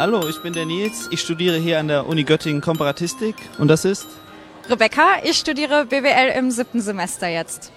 Hallo, ich bin der Nils. Ich studiere hier an der Uni Göttingen Komparatistik. Und das ist? Rebecca, ich studiere BWL im siebten Semester jetzt.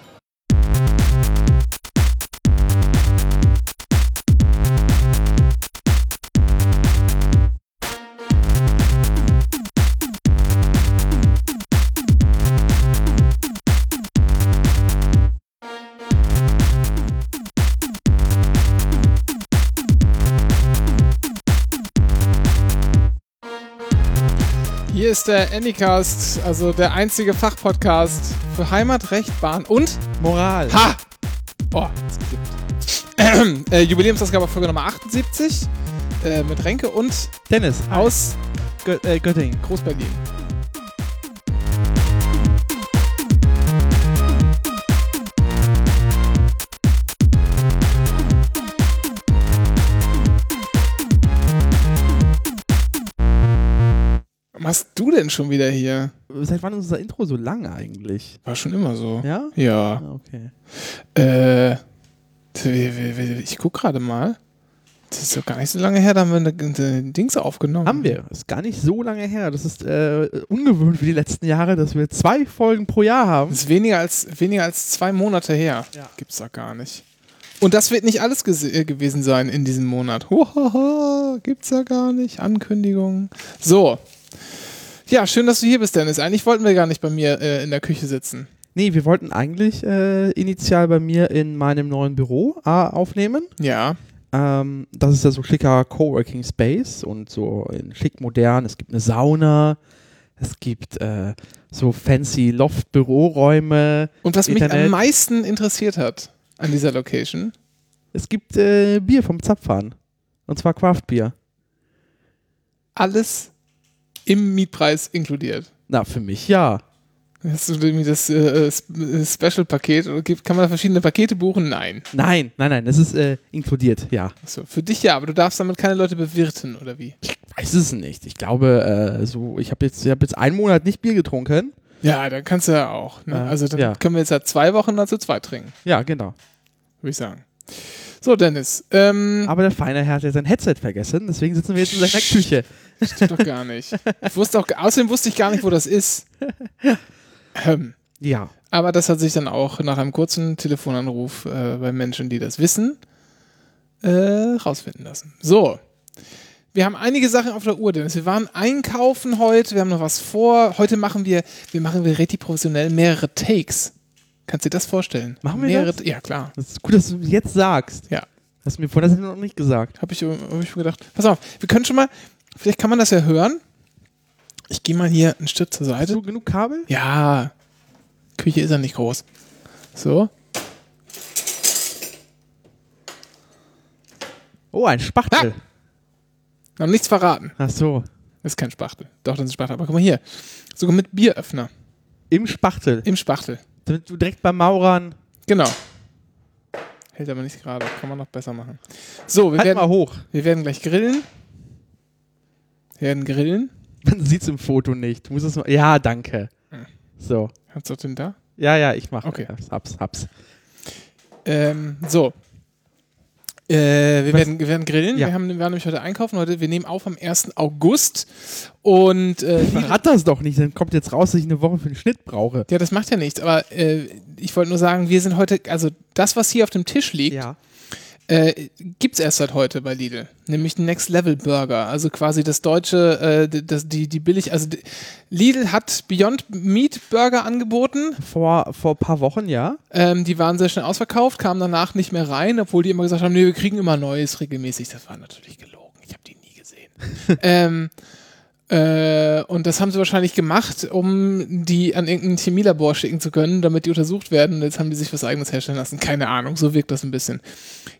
Ist der Anycast, also der einzige Fachpodcast für Heimat, Recht, Bahn und Moral. Ha! Oh, das gibt. äh, Jubiläumsausgabe Folge Nummer 78 äh, mit Renke und Dennis aus Gö äh, Göttingen. Groß-Berlin. Machst du denn schon wieder hier? Seit wann ist unser Intro so lang eigentlich? War schon immer so. Ja? Ja. Ah, Okay. Äh, ich guck gerade mal. Das ist doch gar nicht so lange her, da haben wir eine, eine Dings aufgenommen. Haben wir. Ist gar nicht so lange her. Das ist äh, ungewöhnlich für die letzten Jahre, dass wir zwei Folgen pro Jahr haben. Das ist weniger als, weniger als zwei Monate her. Ja. Gibt's doch gar nicht. Und das wird nicht alles äh, gewesen sein in diesem Monat. Hohaha, gibt's ja gar nicht. Ankündigungen. So. Ja, schön, dass du hier bist, Dennis. Eigentlich wollten wir gar nicht bei mir äh, in der Küche sitzen. Nee, wir wollten eigentlich äh, initial bei mir in meinem neuen Büro äh, aufnehmen. Ja. Ähm, das ist ja so schicker Coworking Space und so in schick modern. Es gibt eine Sauna, es gibt äh, so fancy Loft-Büroräume, Und was mich Internet. am meisten interessiert hat an dieser Location, es gibt äh, Bier vom Zapfhahn. Und zwar Craft-Bier. alles im Mietpreis inkludiert. Na, für mich ja. Hast du irgendwie das äh, Sp- äh, Special-Paket? Kann man verschiedene Pakete buchen? Nein. Nein, nein, nein, das ist äh, inkludiert, ja. Achso, für dich ja, aber du darfst damit keine Leute bewirten, oder wie? Weiß es nicht. Ich glaube, äh, so, ich habe jetzt, ich hab jetzt einen Monat nicht Bier getrunken. Ja, dann kannst du ja auch. Ne? Äh, also dann ja. können wir jetzt ja zwei Wochen dazu zwei trinken, Ja, genau. würde ich sagen. So, Dennis. Ähm, Aber der feine Herr hat ja sein Headset vergessen, deswegen sitzen wir jetzt in seiner Küche. Stimmt doch gar nicht. Ich wusste auch, außerdem wusste ich gar nicht, wo das ist. Ähm, Ja. aber das hat sich dann auch nach einem kurzen Telefonanruf äh, bei Menschen, die das wissen, äh, rausfinden lassen. So. Wir haben einige Sachen auf der Uhr, Dennis. Wir waren einkaufen heute, wir haben noch was vor. Heute machen wir, wir machen wir richtig professionell mehrere Takes. Kannst du dir das vorstellen? Machen wir mehrere, das? Ja, klar. Das ist gut, dass du jetzt sagst. Ja. Hast du mir vorhin noch nicht gesagt. Habe ich, hab ich mir gedacht. Pass auf, wir können schon mal, vielleicht kann man das ja hören. Ich gehe mal hier ein Stück zur Hast Seite. du genug Kabel? Ja, Küche ist ja nicht groß. So. Oh, ein Spachtel. Noch nichts verraten. Ach so. Ist kein Spachtel. Doch, das ist ein Spachtel. Aber guck mal hier. Sogar mit Bieröffner. Im Spachtel. Im Spachtel. Damit du direkt beim Maurern. Genau. Hält aber nicht gerade. Kann man noch besser machen. So, wir, Halt mal werden, hoch. wir werden gleich grillen. Wir werden grillen. Man sieht es im Foto nicht. Du musst es mal. Ja, danke. Hm. So. Hast du den da? Ja, ja, ich mach. Okay. Hab's, hab's. Ähm, so. Äh, wir, Was- werden, wir werden grillen. Ja. Wir, haben, wir waren nämlich heute einkaufen. Heute, wir nehmen auf am 1. August. Und äh, Verrat das doch nicht. Dann kommt jetzt raus, dass ich eine Woche für den Schnitt brauche. ja, das macht ja nichts. Aber äh, ich wollte nur sagen, wir sind heute, also das, was hier auf dem Tisch liegt, Ja. Äh, gibt es erst seit heute bei Lidl. Nämlich den Next Level Burger. Also quasi das deutsche, äh, das, die, die billig, also die, Lidl hat Beyond Meat Burger angeboten. Vor, vor ein paar Wochen, ja. Ähm, die waren sehr schnell ausverkauft, kamen danach nicht mehr rein, obwohl die immer gesagt haben, nee, wir kriegen immer Neues regelmäßig. Das war natürlich gelogen. Ich habe die nie gesehen. ähm, äh, und das haben sie wahrscheinlich gemacht, um die an irgendein Chemielabor schicken zu können, damit die untersucht werden. Und jetzt haben die sich was eigenes herstellen lassen. Keine Ahnung, so wirkt das ein bisschen.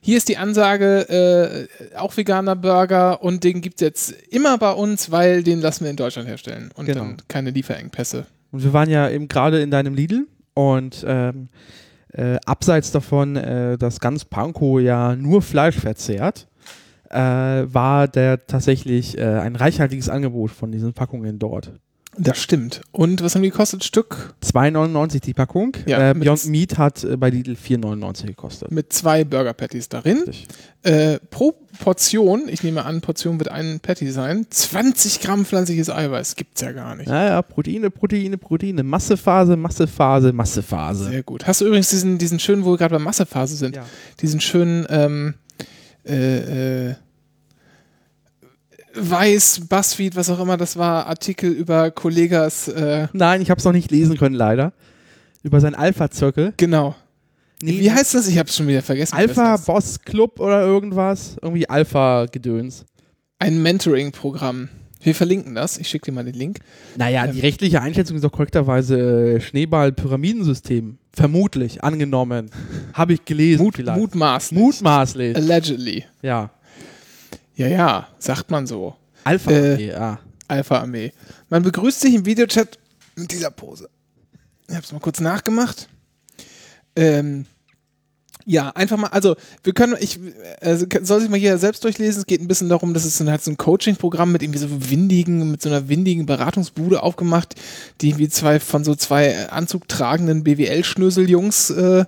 Hier ist die Ansage, äh, auch veganer Burger und den gibt es jetzt immer bei uns, weil den lassen wir in Deutschland herstellen. Und Genau. dann keine Lieferengpässe. Und wir waren ja eben gerade in deinem Lidl und ähm, äh, abseits davon, äh, dass ganz Pankow ja nur Fleisch verzehrt, äh, war der tatsächlich äh, ein reichhaltiges Angebot von diesen Packungen dort. Das stimmt. Und was haben die gekostet? Stück? 2,99 die Packung. Ja, äh, Beyond Meat hat äh, bei Lidl 4,99 gekostet. Mit zwei Burger Patties darin. Äh, pro Portion, ich nehme an, Portion wird ein Patty sein, 20 Gramm pflanzliches Eiweiß. Gibt's ja gar nicht. Naja, Proteine, Proteine, Proteine. Massephase, Massephase, Massephase. Sehr gut. Hast du übrigens diesen, diesen schönen, wo wir gerade bei Massephase sind, Ja. diesen schönen ähm, äh, äh, Weiß, Buzzfeed, was auch immer das war, Artikel über Kollegas, äh, Nein, ich habe es noch nicht lesen können, leider. Über sein Alpha-Zirkel. genau. Nee, Wie heißt das? Ich habe es schon wieder vergessen. Alpha Was das Boss Club oder irgendwas? Irgendwie Alpha-Gedöns. Ein Mentoring-Programm. Wir verlinken das. Ich schicke dir mal den Link. Naja, die rechtliche Einschätzung ist doch korrekterweise äh, Schneeball-Pyramidensystem. Vermutlich, angenommen. Habe ich gelesen. Mut, vielleicht. mutmaßlich. Mutmaßlich. Allegedly. ja. Ja, ja, sagt man so. Alpha. Äh, ja. Alpha-Armee. Man begrüßt sich im Videochat mit dieser Pose. Ich habe es mal kurz nachgemacht. Ähm, ja, einfach mal, also wir können, ich also, soll sich mal hier selbst durchlesen. Es geht ein bisschen darum, dass es so, halt so ein Coaching-Programm mit irgendwie so windigen, mit so einer windigen Beratungsbude aufgemacht, die irgendwie zwei von so zwei anzugtragenden BWL-Schnösel-Jungs, äh,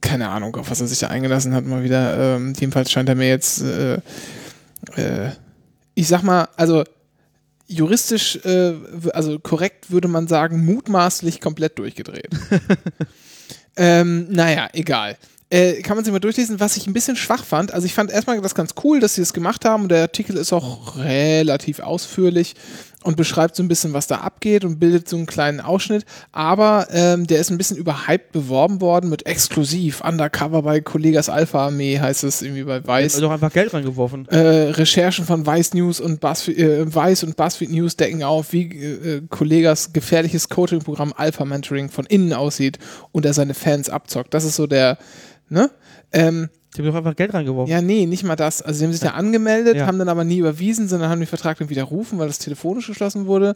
keine Ahnung, auf was er sich da eingelassen hat, mal wieder. Ähm, jedenfalls scheint er mir jetzt, äh, äh, ich sag mal, also juristisch, äh, also korrekt würde man sagen, mutmaßlich komplett durchgedreht. ähm, naja, egal. Äh, kann man sich mal durchlesen, was ich ein bisschen schwach fand. Also ich fand erstmal das ganz cool, dass sie das gemacht haben. Der Artikel ist auch relativ ausführlich und beschreibt so ein bisschen, was da abgeht und bildet so einen kleinen Ausschnitt. Aber ähm, der ist ein bisschen überhyped beworben worden mit exklusiv, undercover bei Kollegas Alpha Armee, heißt es irgendwie bei Weiß. Also doch einfach Geld reingeworfen. Äh, Recherchen von Vice News und Buzzfeed, äh, und Buzzfeed News decken auf, wie äh, Kollegas gefährliches Coaching-Programm Alpha Mentoring von innen aussieht und er seine Fans abzockt. Das ist so der, ne? Ähm, Die haben doch einfach Geld reingeworfen. ja, nee, nicht mal das. Also sie haben sich da angemeldet, Ja. haben dann aber nie überwiesen, sondern haben den Vertrag dann widerrufen, weil das telefonisch geschlossen wurde.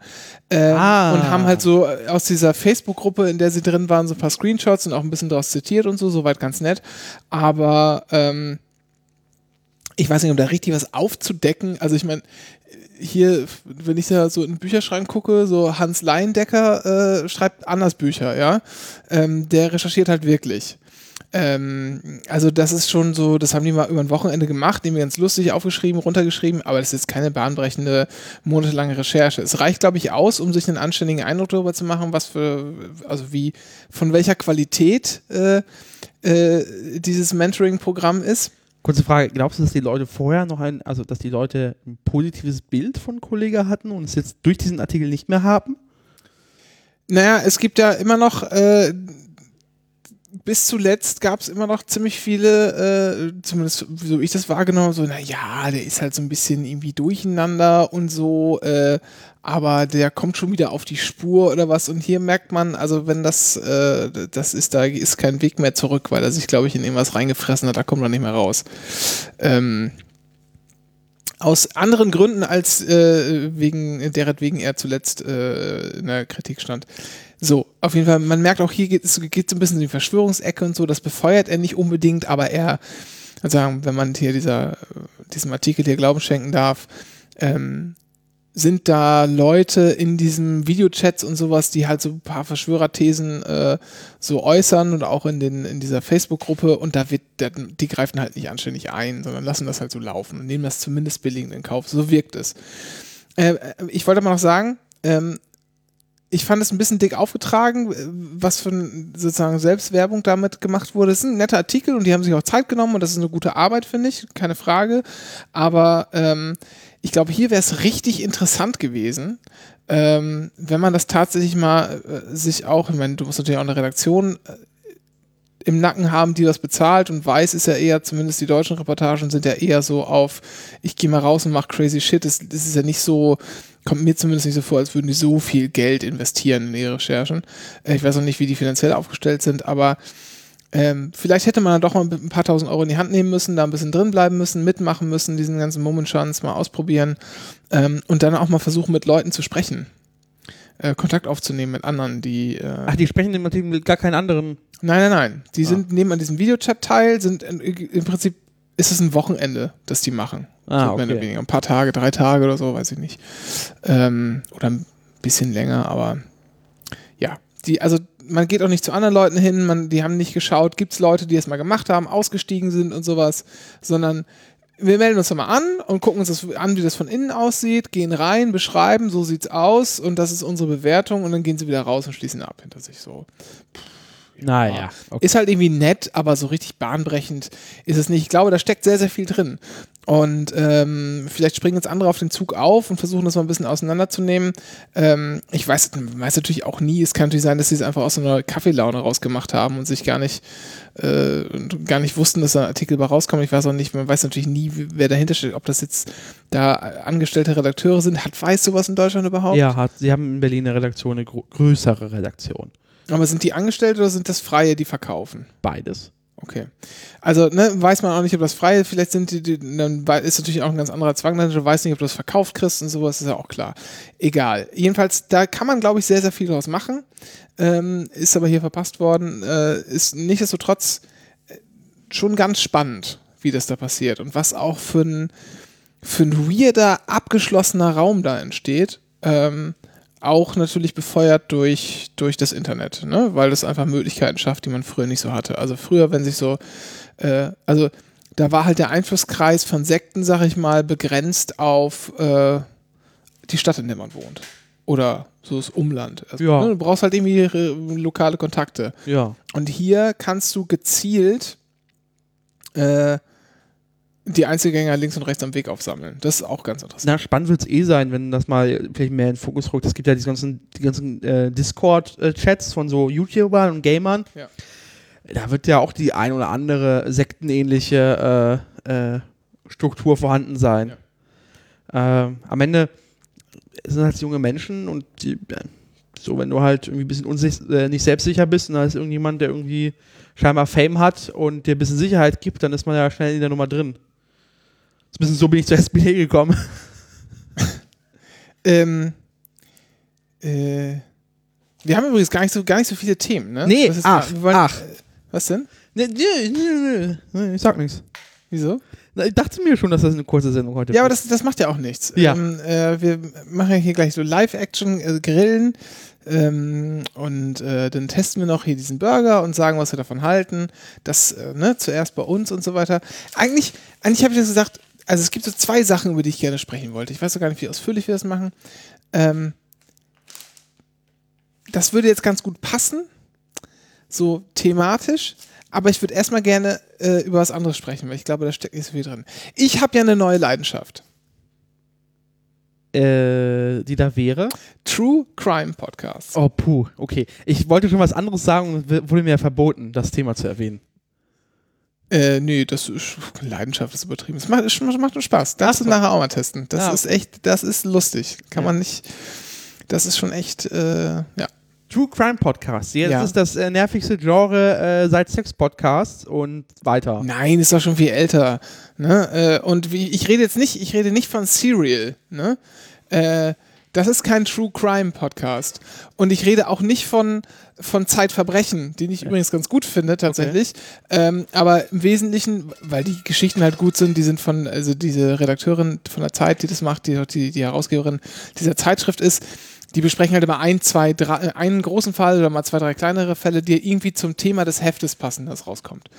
Ähm, Ah. Und haben halt so äh, aus dieser Facebook-Gruppe, in der sie drin waren, so ein paar Screenshots und auch ein bisschen daraus zitiert und so, soweit ganz nett. Aber ähm, ich weiß nicht, um da richtig was aufzudecken. Also ich meine, hier, wenn ich da so in den Bücherschrank gucke, so Hans Leindecker äh, schreibt anders Bücher, ja. Ähm, der recherchiert halt wirklich. Ähm, also das ist schon so, das haben die mal über ein Wochenende gemacht, die mir ganz lustig aufgeschrieben, runtergeschrieben, aber das ist jetzt keine bahnbrechende, monatelange Recherche. Es reicht, glaube ich, aus, um sich einen anständigen Eindruck darüber zu machen, was für, also wie, von welcher Qualität äh, äh, dieses Mentoring-Programm ist. Kurze Frage, glaubst du, dass die Leute vorher noch ein, also dass die Leute ein positives Bild von Kollega hatten und es jetzt durch diesen Artikel nicht mehr haben? Naja, es gibt ja immer noch, äh, bis zuletzt gab es immer noch ziemlich viele, äh, zumindest so ich das wahrgenommen, so, naja, der ist halt so ein bisschen irgendwie durcheinander und so, äh, aber der kommt schon wieder auf die Spur oder was. Und hier merkt man, also wenn das, äh, das ist, da ist kein Weg mehr zurück, weil er sich, glaube ich, in irgendwas reingefressen hat, da kommt er nicht mehr raus. Ähm, aus anderen Gründen als äh, wegen deretwegen er zuletzt äh, in der Kritik stand. So, auf jeden Fall, man merkt auch hier geht es so ein bisschen in die Verschwörungsecke und so, das befeuert er nicht unbedingt, aber er, sagen, wenn man hier dieser, diesem Artikel hier Glauben schenken darf, ähm, sind da Leute in diesen Videochats und sowas, die halt so ein paar Verschwörerthesen äh, so äußern und auch in, den, in dieser Facebook-Gruppe und da wird, da, die greifen halt nicht anständig ein, sondern lassen das halt so laufen und nehmen das zumindest billigend in Kauf. So wirkt es. Äh, äh, ich wollte mal noch sagen, ähm, ich fand es ein bisschen dick aufgetragen, äh, was ein, sozusagen Selbstwerbung damit gemacht wurde. Es ist ein netter Artikel und die haben sich auch Zeit genommen und das ist eine gute Arbeit, finde ich, keine Frage. Aber ähm, ich glaube, hier wäre es richtig interessant gewesen, ähm, wenn man das tatsächlich mal äh, sich auch, ich meine, du musst natürlich auch eine Redaktion äh, im Nacken haben, die das bezahlt und weiß ist ja eher, zumindest die deutschen Reportagen sind ja eher so auf, ich gehe mal raus und mache crazy shit. Das, das ist ja nicht so, kommt mir zumindest nicht so vor, als würden die so viel Geld investieren in ihre Recherchen. Äh, ich weiß auch nicht, wie die finanziell aufgestellt sind, aber ähm, vielleicht hätte man da doch mal ein paar tausend Euro in die Hand nehmen müssen, da ein bisschen drin bleiben müssen, mitmachen müssen, diesen ganzen Moment Chance mal ausprobieren ähm, und dann auch mal versuchen, mit Leuten zu sprechen. Äh, Kontakt aufzunehmen mit anderen, die. Äh, Ach, die sprechen im mit gar keinen anderen. Nein, nein, nein. Die Ah. sind neben an diesem Videochat teil, sind in, im Prinzip ist es ein Wochenende, das die machen. Ah, So mehr okay. weniger. Ein paar Tage, drei Tage oder so, weiß ich nicht. Ähm, oder ein bisschen länger, aber ja, die, also man geht auch nicht zu anderen Leuten hin, man, die haben nicht geschaut, gibt es Leute, die es mal gemacht haben, ausgestiegen sind und sowas, sondern wir melden uns mal an und gucken uns das an, wie das von innen aussieht, gehen rein, beschreiben, so sieht's aus und das ist unsere Bewertung und dann gehen sie wieder raus und schließen ab hinter sich so. Naja, okay. Ist halt irgendwie nett, aber so richtig bahnbrechend ist es nicht. Ich glaube, da steckt sehr, sehr viel drin. Und ähm, vielleicht springen jetzt andere auf den Zug auf und versuchen das mal ein bisschen auseinanderzunehmen. Ähm, ich weiß, weiß natürlich auch nie, es kann natürlich sein, dass sie es einfach aus so einer Kaffeelaune rausgemacht haben und sich gar nicht, äh, gar nicht wussten, dass da ein Artikel bei rauskommt. Ich weiß auch nicht, man weiß natürlich nie, wer dahinter steht, ob das jetzt da angestellte Redakteure sind. Hat weiß sowas in Deutschland überhaupt? Ja, hat, sie haben in Berlin eine Redaktion, eine größere Redaktion. Aber sind die angestellt oder sind das Freie, die verkaufen? Beides. Okay. Also, ne, weiß man auch nicht, ob das frei ist. Vielleicht sind die, die dann ist natürlich auch ein ganz anderer Zwang. Du weißt nicht, ob du das verkauft kriegst und sowas, ist ja auch klar. Egal. Jedenfalls, da kann man, glaube ich, sehr, sehr viel draus machen. Ähm, ist aber hier verpasst worden. Äh, ist nichtsdestotrotz äh, schon ganz spannend, wie das da passiert und was auch für ein, für ein weirder, abgeschlossener Raum da entsteht. Ähm, auch natürlich befeuert durch, durch das Internet, ne? weil das einfach Möglichkeiten schafft, die man früher nicht so hatte. Also früher, wenn sich so, äh, also da war halt der Einflusskreis von Sekten, sag ich mal, begrenzt auf äh, die Stadt, in der man wohnt. Oder so das Umland. Also, Ja. ne, du brauchst halt irgendwie äh, lokale Kontakte. Ja. Und hier kannst du gezielt äh, die Einzelgänger links und rechts am Weg aufsammeln. Das ist auch ganz interessant. Na, spannend wird es eh sein, wenn das mal vielleicht mehr in den Fokus rückt. Es gibt ja die ganzen, die ganzen äh, Discord-Chats von so YouTubern und Gamern. Ja. Da wird ja auch die ein oder andere sektenähnliche äh, äh, Struktur vorhanden sein. Ähm, am Ende sind halt junge Menschen und die, ja, so, wenn du halt irgendwie ein bisschen unsich, äh, nicht selbstsicher bist und da ist irgendjemand, der irgendwie scheinbar Fame hat und dir ein bisschen Sicherheit gibt, dann ist man ja schnell in der Nummer drin. Bisschen so bin ich zur SPD gekommen. Ähm, äh, wir haben übrigens gar nicht so, gar nicht so viele Themen, ne? Nee, ist- ach, wollen- ach. äh, Was denn? Nee, nee, nee, nee, ich sag nichts. Wieso? Ich dachte mir schon, dass das eine kurze Sendung heute Ja, aber das, das macht ja auch nichts. Ja. Ähm, äh, wir machen ja hier gleich so Live-Action, äh, Grillen ähm, und äh, dann testen wir noch hier diesen Burger und sagen, was wir davon halten. Das äh, ne, zuerst bei uns und so weiter. Eigentlich, eigentlich habe ich das gesagt, also es gibt so zwei Sachen, über die ich gerne sprechen wollte. Ich weiß auch gar nicht, wie ausführlich wir das machen. Ähm, das würde jetzt ganz gut passen, so thematisch. Aber ich würde erstmal gerne äh, über was anderes sprechen, weil ich glaube, da steckt nicht so viel drin. Ich habe ja eine neue Leidenschaft. Äh, die da wäre. True Crime Podcasts. Oh, puh, okay. Ich wollte schon was anderes sagen und wurde mir verboten, das Thema zu erwähnen. Äh, nee, das ist Leidenschaft ist übertrieben. Es macht, es macht nur Spaß. Darfst du nachher auch mal testen. Das Ja, ist echt, das ist lustig. Kann Ja. man nicht. Das ist schon echt, äh, ja. True Crime Podcast. Jetzt Ja. ist das äh, nervigste Genre äh, seit Sex Podcasts und weiter. Nein, ist doch schon viel älter. Ne? Äh, und wie, ich rede jetzt nicht, ich rede nicht von Serial. Ne? Äh, das ist kein True Crime Podcast. Und ich rede auch nicht von, von Zeitverbrechen, den ich übrigens ganz gut finde, tatsächlich. Ähm, aber im Wesentlichen, weil die Geschichten halt gut sind, die sind von, also diese Redakteurin von der Zeit, die das macht, die die, die Herausgeberin dieser Zeitschrift ist, die besprechen halt immer ein, zwei, drei, äh, einen großen Fall oder mal zwei, drei kleinere Fälle, die irgendwie zum Thema des Heftes passen, das rauskommt.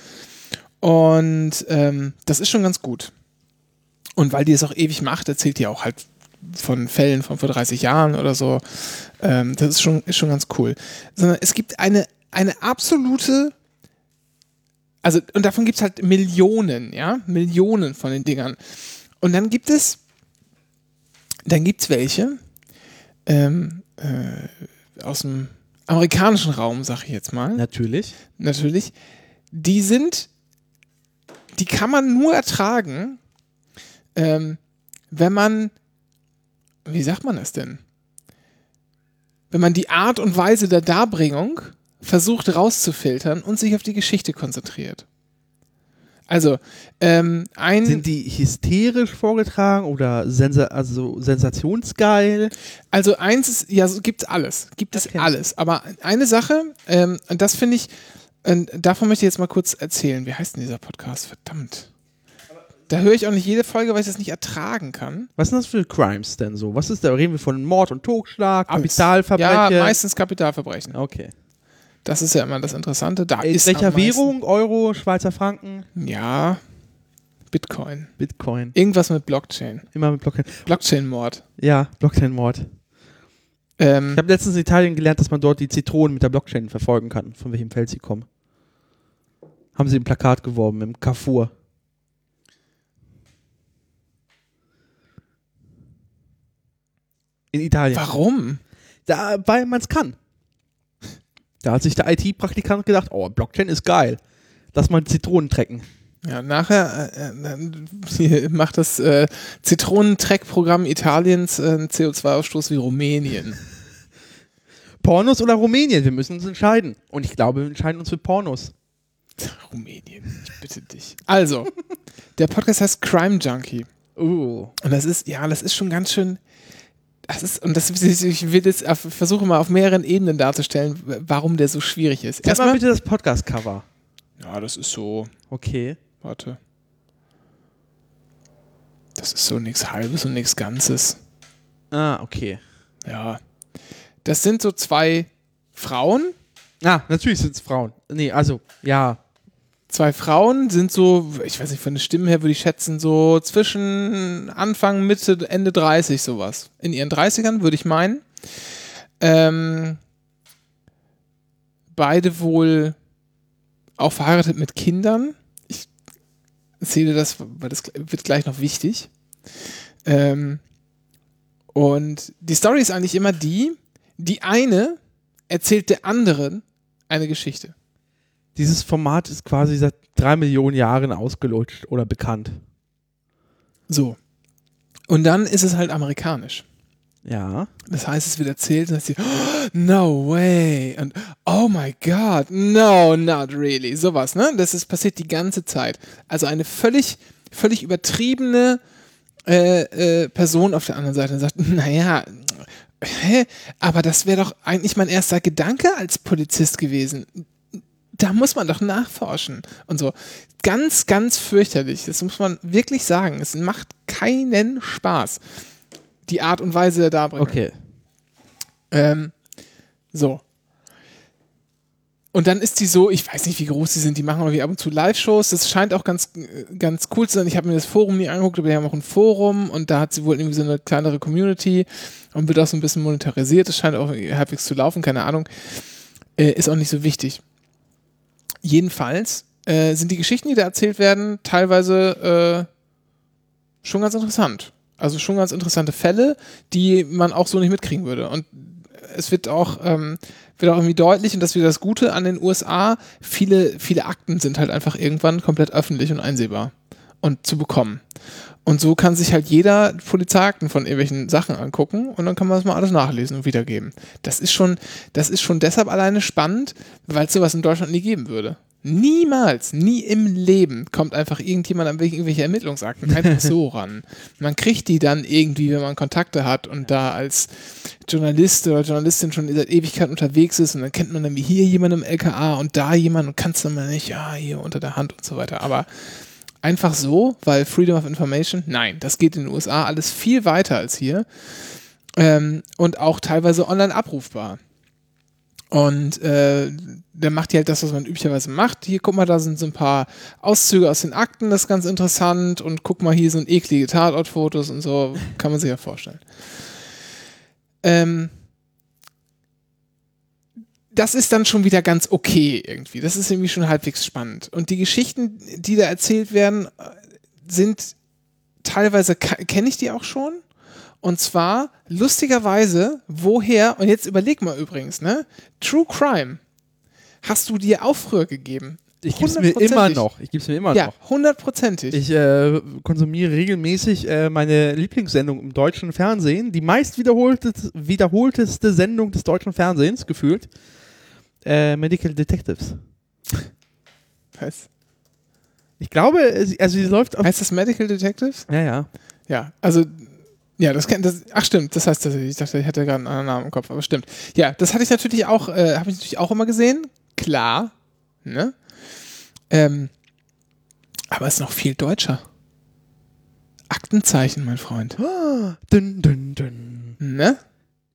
Und ähm, das ist schon ganz gut. Und weil die es auch ewig macht, erzählt die auch halt von Fällen von vor 30 Jahren oder so. Ähm, das ist schon, ist schon ganz cool. Sondern es gibt eine, eine absolute, also, und davon gibt es halt Millionen, ja, Millionen von den Dingern. Und dann gibt es, dann gibt es welche ähm, äh, aus dem amerikanischen Raum, sag ich jetzt mal Natürlich. natürlich, die sind, die kann man nur ertragen, ähm, wenn man, wie sagt man das denn? Wenn man die Art und Weise der Darbringung versucht rauszufiltern und sich auf die Geschichte konzentriert. Also, ähm, ein. Sind die hysterisch vorgetragen oder sensa also sensationsgeil? Also eins ist, ja, so gibt's alles. Gibt es Okay. alles. Aber eine Sache, ähm, und das finde ich, äh, davon möchte ich jetzt mal kurz erzählen. Wie heißt denn dieser Podcast? Verdammt. Da höre ich auch nicht jede Folge, weil ich das nicht ertragen kann. Was sind das für Crimes denn so? Was ist da? Reden wir von Mord und Totschlag, Alles. Kapitalverbrechen? Ja, meistens Kapitalverbrechen. Okay. Das ist ja immer das Interessante. Da In ist welcher Währung? Euro, Schweizer Franken, Ja, Bitcoin. Bitcoin. Irgendwas mit Blockchain. Immer mit Blockchain. Blockchain-Mord. Ja, Blockchain-Mord. Ähm, Ich habe letztens in Italien gelernt, dass man dort die Zitronen mit der Blockchain verfolgen kann, von welchem Feld sie kommen. Haben sie im Plakat geworben, im Carrefour. In Italien. warum? Da, weil man es kann. Da hat sich der IT-Praktikant gedacht, oh, Blockchain ist geil. Lass mal Zitronen trecken. Ja, nachher äh, äh, hier macht das äh, Zitronentreck-Programm Italiens äh, einen CO2-Ausstoß wie Rumänien. Pornos oder Rumänien? Wir müssen uns entscheiden. Und ich glaube, wir entscheiden uns für Pornos. Rumänien, ich bitte dich. Also, der Podcast heißt Crime Junkie. Uh. Und das ist, ja, das ist schon ganz schön. Das ist, und das, ich will jetzt auf, versuche mal auf mehreren Ebenen darzustellen, warum der so schwierig ist. Sag mal Erstmal, bitte das Podcast-Cover. ja, das ist so, Okay. warte. Das ist so nichts Halbes und nichts Ganzes. Ah, okay. Ja. Das sind so zwei Frauen. Ah, natürlich sind es Frauen. Nee, also, ja. Zwei Frauen sind so, ich weiß nicht, von den Stimmen her würde ich schätzen, so zwischen Anfang, Mitte, Ende 30 sowas. In ihren 30ern würde ich meinen. Ähm, beide wohl auch verheiratet mit Kindern. Ich erzähle das, weil das wird gleich noch wichtig. Ähm, und die Story ist eigentlich immer die, die eine erzählt der anderen eine Geschichte. Dieses Format ist quasi seit drei Millionen Jahren ausgelutscht oder bekannt. So. Und dann ist es halt amerikanisch. Ja. Das heißt, es wird erzählt und dann sie, "Oh, no way. Und oh my God, no, not really. Sowas, ne? Das ist passiert die ganze Zeit. Also eine völlig, völlig übertriebene äh, äh, Person auf der anderen Seite und sagt, naja, hä? Aber das wäre doch eigentlich mein erster Gedanke als Polizist gewesen. Da muss man doch nachforschen und so. Ganz, ganz fürchterlich. Das muss man wirklich sagen. Es macht keinen Spaß. Die Art und Weise der Darbringung. Okay. Ähm, so. Und dann ist die so, ich weiß nicht, wie groß die sind, die machen irgendwie ab und zu Live-Shows. Das scheint auch ganz, ganz cool zu sein. Ich habe mir das Forum nie angeguckt, aber die haben auch ein Forum und da hat sie wohl irgendwie so eine kleinere Community und wird auch so ein bisschen monetarisiert. Das scheint auch halbwegs zu laufen, keine Ahnung. Äh, ist auch nicht so wichtig. Jedenfalls äh, sind die Geschichten, die da erzählt werden, teilweise äh, schon ganz interessant. Also schon ganz interessante Fälle, die man auch so nicht mitkriegen würde. Und es wird auch, ähm, wird auch irgendwie deutlich, und das ist wieder das Gute an den USA, viele, viele Akten sind halt einfach irgendwann komplett öffentlich und einsehbar und zu bekommen. Und so kann sich halt jeder Polizeiakten von irgendwelchen Sachen angucken und dann kann man das mal alles nachlesen und wiedergeben. Das ist schon, das ist schon deshalb alleine spannend, weil es sowas in Deutschland nie geben würde. Niemals, nie im Leben kommt einfach irgendjemand an irgendwelche Ermittlungsakten einfach so ran. Man kriegt die dann irgendwie, wenn man Kontakte hat und da als Journalist oder Journalistin schon seit Ewigkeit unterwegs ist und dann kennt man dann wie hier jemanden im LKA und da jemanden und kannst dann mal nicht, ja, hier unter der Hand und so weiter. Aber einfach so, weil Freedom of Information, nein, das geht in den USA alles viel weiter als hier ähm, und auch teilweise online abrufbar. Und äh, der macht hier halt das, was man üblicherweise macht. Hier, guck mal, da sind so ein paar Auszüge aus den Akten, das ist ganz interessant. Und guck mal, hier sind eklige Tatortfotos und so, kann man sich ja vorstellen. Ähm, das ist dann schon wieder ganz okay irgendwie. Das ist irgendwie schon halbwegs spannend. Und die Geschichten, die da erzählt werden, äh, sind teilweise, kenne ich die auch schon. Und zwar, lustigerweise, woher, und jetzt überleg mal übrigens, ne? True Crime hast du dir auch früher gegeben. Ich gebe es mir immer noch. Ich gebe es mir immer ja, noch. Ja, hundertprozentig. Ich äh, konsumiere regelmäßig äh, meine Lieblingssendung im deutschen Fernsehen. Die meist wiederholteste, wiederholteste Sendung des deutschen Fernsehens, gefühlt. Äh, Medical Detectives. Was? Ich glaube, also sie läuft auf. Heißt das Medical Detectives? Ja, ja. Ja, also ja, das kennt das. Ach stimmt, das heißt, ich dachte, ich hätte gerade einen anderen Namen im Kopf, aber stimmt. Ja, das hatte ich natürlich auch, äh, habe ich natürlich auch immer gesehen. Klar, ne? Ähm, aber es ist noch viel deutscher. Aktenzeichen, mein Freund. Dün, dün, dün. Ne?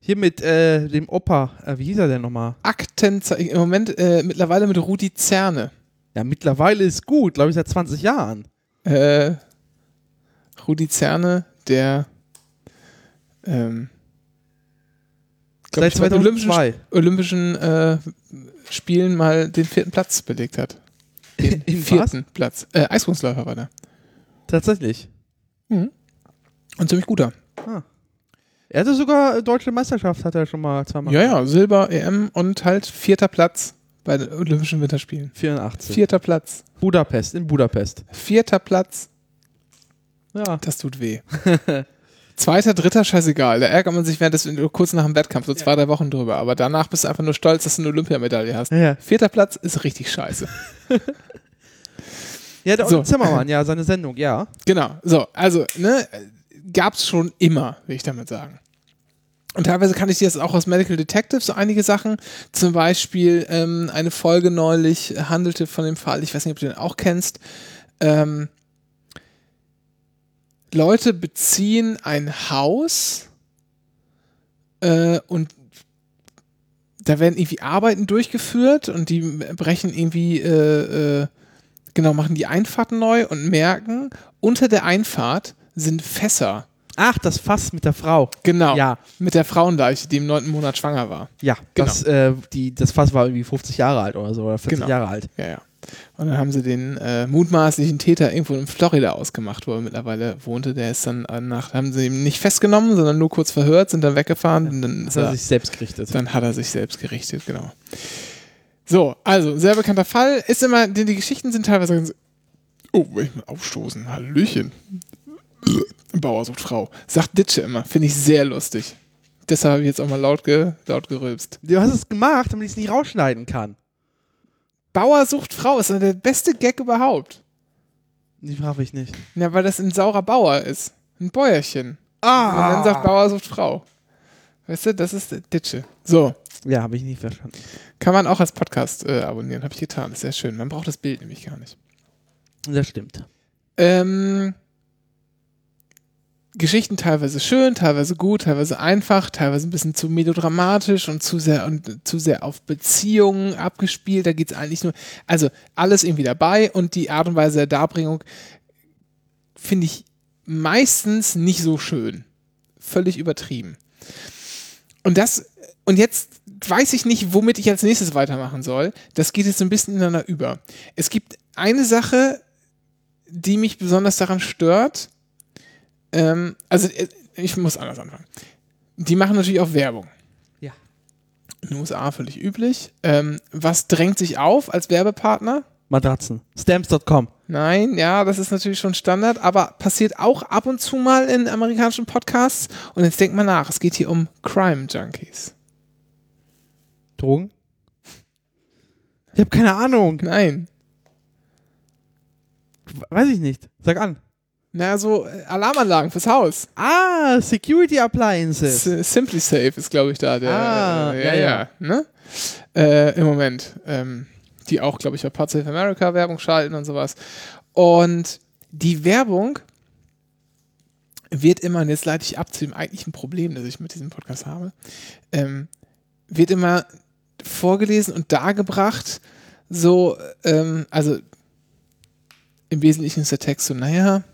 Hier mit äh, dem Opa, äh, wie hieß er denn nochmal? Aktenzeichen. Im Moment äh, mittlerweile mit Rudi Zerne. Ja, mittlerweile ist gut, glaube ich, seit 20 Jahren. Äh, Rudi Zerne, der ähm, glaub Seit ich, bei den Olympischen, 2002. Olympischen äh, Spielen mal den vierten Platz belegt hat. Den was? vierten Platz. Äh, Eiskunstläufer war der. Tatsächlich. Und ziemlich guter. Er hatte sogar äh, deutsche Meisterschaft, hat er schon mal zweimal. Ja, ja, Silber, EM und halt vierter Platz bei den Olympischen Winterspielen. 84. Vierter Platz. Budapest, in Budapest. Vierter Platz. Ja. Das tut weh. Zweiter, dritter, scheißegal. Da ärgert man sich während des, kurz nach dem Wettkampf, so zwei, drei Wochen drüber. Aber danach bist du einfach nur stolz, dass du eine Olympiamedaille hast. Ja, Vierter Platz ist richtig scheiße. ja der So. Zimmermann, ja, seine Sendung, ja. Genau. So, also, ne, gab's schon immer, will ich damit sagen. Und teilweise kann ich dir das auch aus Medical Detective, so einige Sachen. Zum Beispiel ähm, eine Folge neulich handelte von dem Fall, ich weiß nicht, ob du den auch kennst. Ähm, Leute beziehen ein Haus äh, und da werden irgendwie Arbeiten durchgeführt und die brechen irgendwie, äh, äh, genau, machen die Einfahrt neu und merken, unter der Einfahrt sind Fässer. Ach, das Fass mit der Frau. Genau. Ja. Mit der Frauenleiche, die im neunten Monat schwanger war. Ja, Genau. das, äh, die, das Fass war irgendwie 50 Jahre alt oder so, oder 40 Genau. Jahre alt. Ja, ja. Und dann haben sie den äh, mutmaßlichen Täter irgendwo in Florida ausgemacht, wo er mittlerweile wohnte. Der ist dann äh, nach, haben sie ihn nicht festgenommen, sondern nur kurz verhört, sind dann weggefahren und dann, hat er, er sich selbst gerichtet. dann hat er sich selbst gerichtet, genau. So, also, sehr bekannter Fall. Ist immer, die, die Geschichten sind teilweise ganz. Oh, will ich mal aufstoßen. Hallöchen. Bauer sucht Frau. Sagt Ditsche immer. Finde ich sehr lustig. Deshalb habe ich jetzt auch mal laut, ge, laut gerülpst. Du hast es gemacht, damit ich es nicht rausschneiden kann. Bauer sucht Frau ist der beste Gag überhaupt. Die habe ich nicht. Ja, weil das ein saurer Bauer ist. Ein Bäuerchen. Ah! Und dann sagt Bauer sucht Frau. Weißt du, das ist Ditsche. So. Ja, habe ich nie verstanden. Kann man auch als Podcast äh, abonnieren. Habe ich getan. Ist sehr schön. Man braucht das Bild nämlich gar nicht. Das stimmt. Ähm, Geschichten teilweise schön, teilweise gut, teilweise einfach, teilweise ein bisschen zu melodramatisch und zu sehr und zu sehr auf Beziehungen abgespielt. Da geht es eigentlich nur, also alles irgendwie dabei und die Art und Weise der Darbringung finde ich meistens nicht so schön. Völlig übertrieben. Und das, und jetzt weiß ich nicht, womit ich als nächstes weitermachen soll. Das geht jetzt so ein bisschen ineinander über. Es gibt eine Sache, die mich besonders daran stört. Ähm, also, äh, ich muss anders anfangen. Die machen natürlich auch Werbung. Ja. In den USA völlig üblich. Ähm, was drängt sich auf als Werbepartner? Matratzen. Stamps.com. Nein, ja, das ist natürlich schon Standard, aber passiert auch ab und zu mal in amerikanischen Podcasts. Und jetzt denkt mal nach, es geht hier um Crime Junkies. Drogen? Ich habe keine Ahnung. Nein. Weiß ich nicht. Sag an. Na, so äh, Alarmanlagen fürs Haus. Ah, Security Appliances. S Simply Safe ist, glaube ich, da der. Ah, äh, ja, ja. Ne? Äh, Im Moment. Ähm, die auch, glaube ich, bei Parts of America Werbung schalten und sowas. Und die Werbung wird immer, und jetzt leite ich ab zu dem eigentlichen Problem, das ich mit diesem Podcast habe, ähm, wird immer vorgelesen und dargebracht, so, ähm, also im Wesentlichen ist der Text so, naja,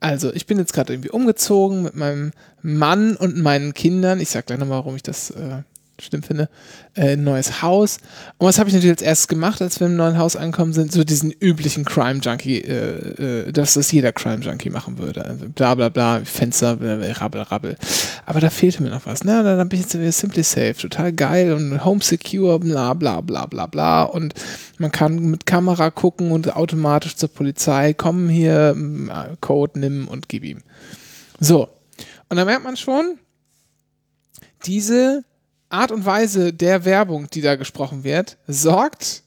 also ich bin jetzt gerade irgendwie umgezogen mit meinem Mann und meinen Kindern. Ich sag gleich nochmal, warum ich das äh, schlimm finde. Äh, ein neues Haus. Und was habe ich natürlich als erstes gemacht, als wir im neuen Haus angekommen sind? So diesen üblichen Crime-Junkie, äh, äh, dass das jeder Crime-Junkie machen würde. Also bla bla bla, Fenster, äh, rabbel, rabbel. Aber da fehlte mir noch was. Ne? Dann bin ich jetzt wieder Simply Safe, total geil und Home Secure, bla bla bla bla bla. Und man kann mit Kamera gucken und automatisch zur Polizei kommen hier, m, äh, Code nimm und gib ihm. So. Und da merkt man schon, diese Art und Weise der Werbung, die da gesprochen wird, sorgt,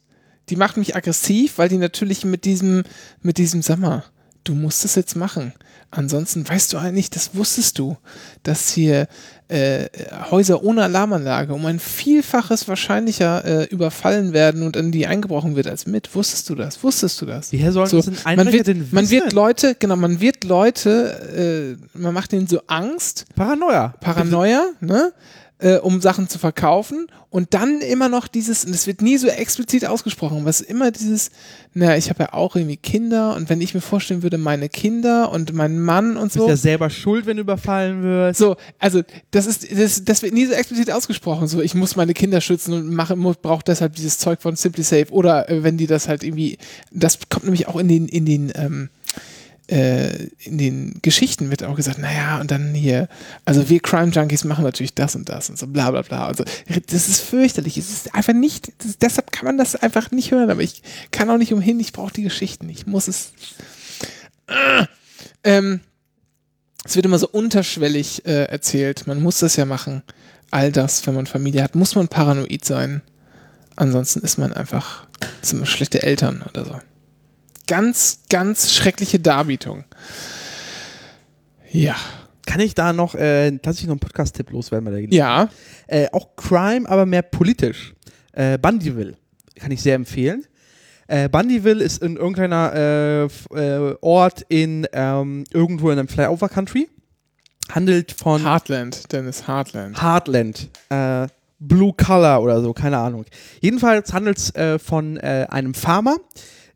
die macht mich aggressiv, weil die natürlich mit diesem, mit diesem, sag mal, du musst es jetzt machen. Ansonsten weißt du eigentlich, das wusstest du, dass hier äh, Häuser ohne Alarmanlage um ein Vielfaches wahrscheinlicher äh, überfallen werden und in die eingebrochen wird als mit. Wusstest du das? Wusstest du das? Woher sollen So, das man wird, denn man wird? Leute, genau, man wird Leute, äh, man macht ihnen so Angst, Paranoia. Paranoia, ne? Äh, um Sachen zu verkaufen und dann immer noch dieses, und es wird nie so explizit ausgesprochen, was immer dieses, na, ich habe ja auch irgendwie Kinder und wenn ich mir vorstellen würde, meine Kinder und mein Mann und Du so. bist ja selber schuld, wenn du überfallen wirst. So, also das ist, das, das wird nie so explizit ausgesprochen. So, ich muss meine Kinder schützen und mache, muss, brauche deshalb dieses Zeug von Simply Safe. Oder äh, wenn die das halt irgendwie, das kommt nämlich auch in den, in den, ähm, äh, in den Geschichten wird auch gesagt, naja, und dann hier, also wir Crime Junkies machen natürlich das und das und so bla bla bla. Also das ist fürchterlich. Es ist einfach nicht, das, deshalb kann man das einfach nicht hören, aber ich kann auch nicht umhin, ich brauche die Geschichten. Ich muss es. Ah. Ähm, es wird immer so unterschwellig äh, erzählt. Man muss das ja machen. All das, wenn man Familie hat, muss man paranoid sein. Ansonsten ist man einfach, sind schlechte Eltern oder so. Ganz, ganz schreckliche Darbietung. Ja. Kann ich da noch äh, tatsächlich noch einen Podcast-Tipp loswerden bei der Gelegenheit? Ja. Äh, auch Crime, aber mehr politisch. Äh, Bundyville kann ich sehr empfehlen. Äh, Bundyville ist in irgendeiner äh, äh, Ort in ähm, irgendwo in einem Flyover-Country. Handelt von Heartland, Dennis Heartland. Heartland. Äh, Blue Color oder so, keine Ahnung. Jedenfalls handelt es äh, von äh, einem Farmer,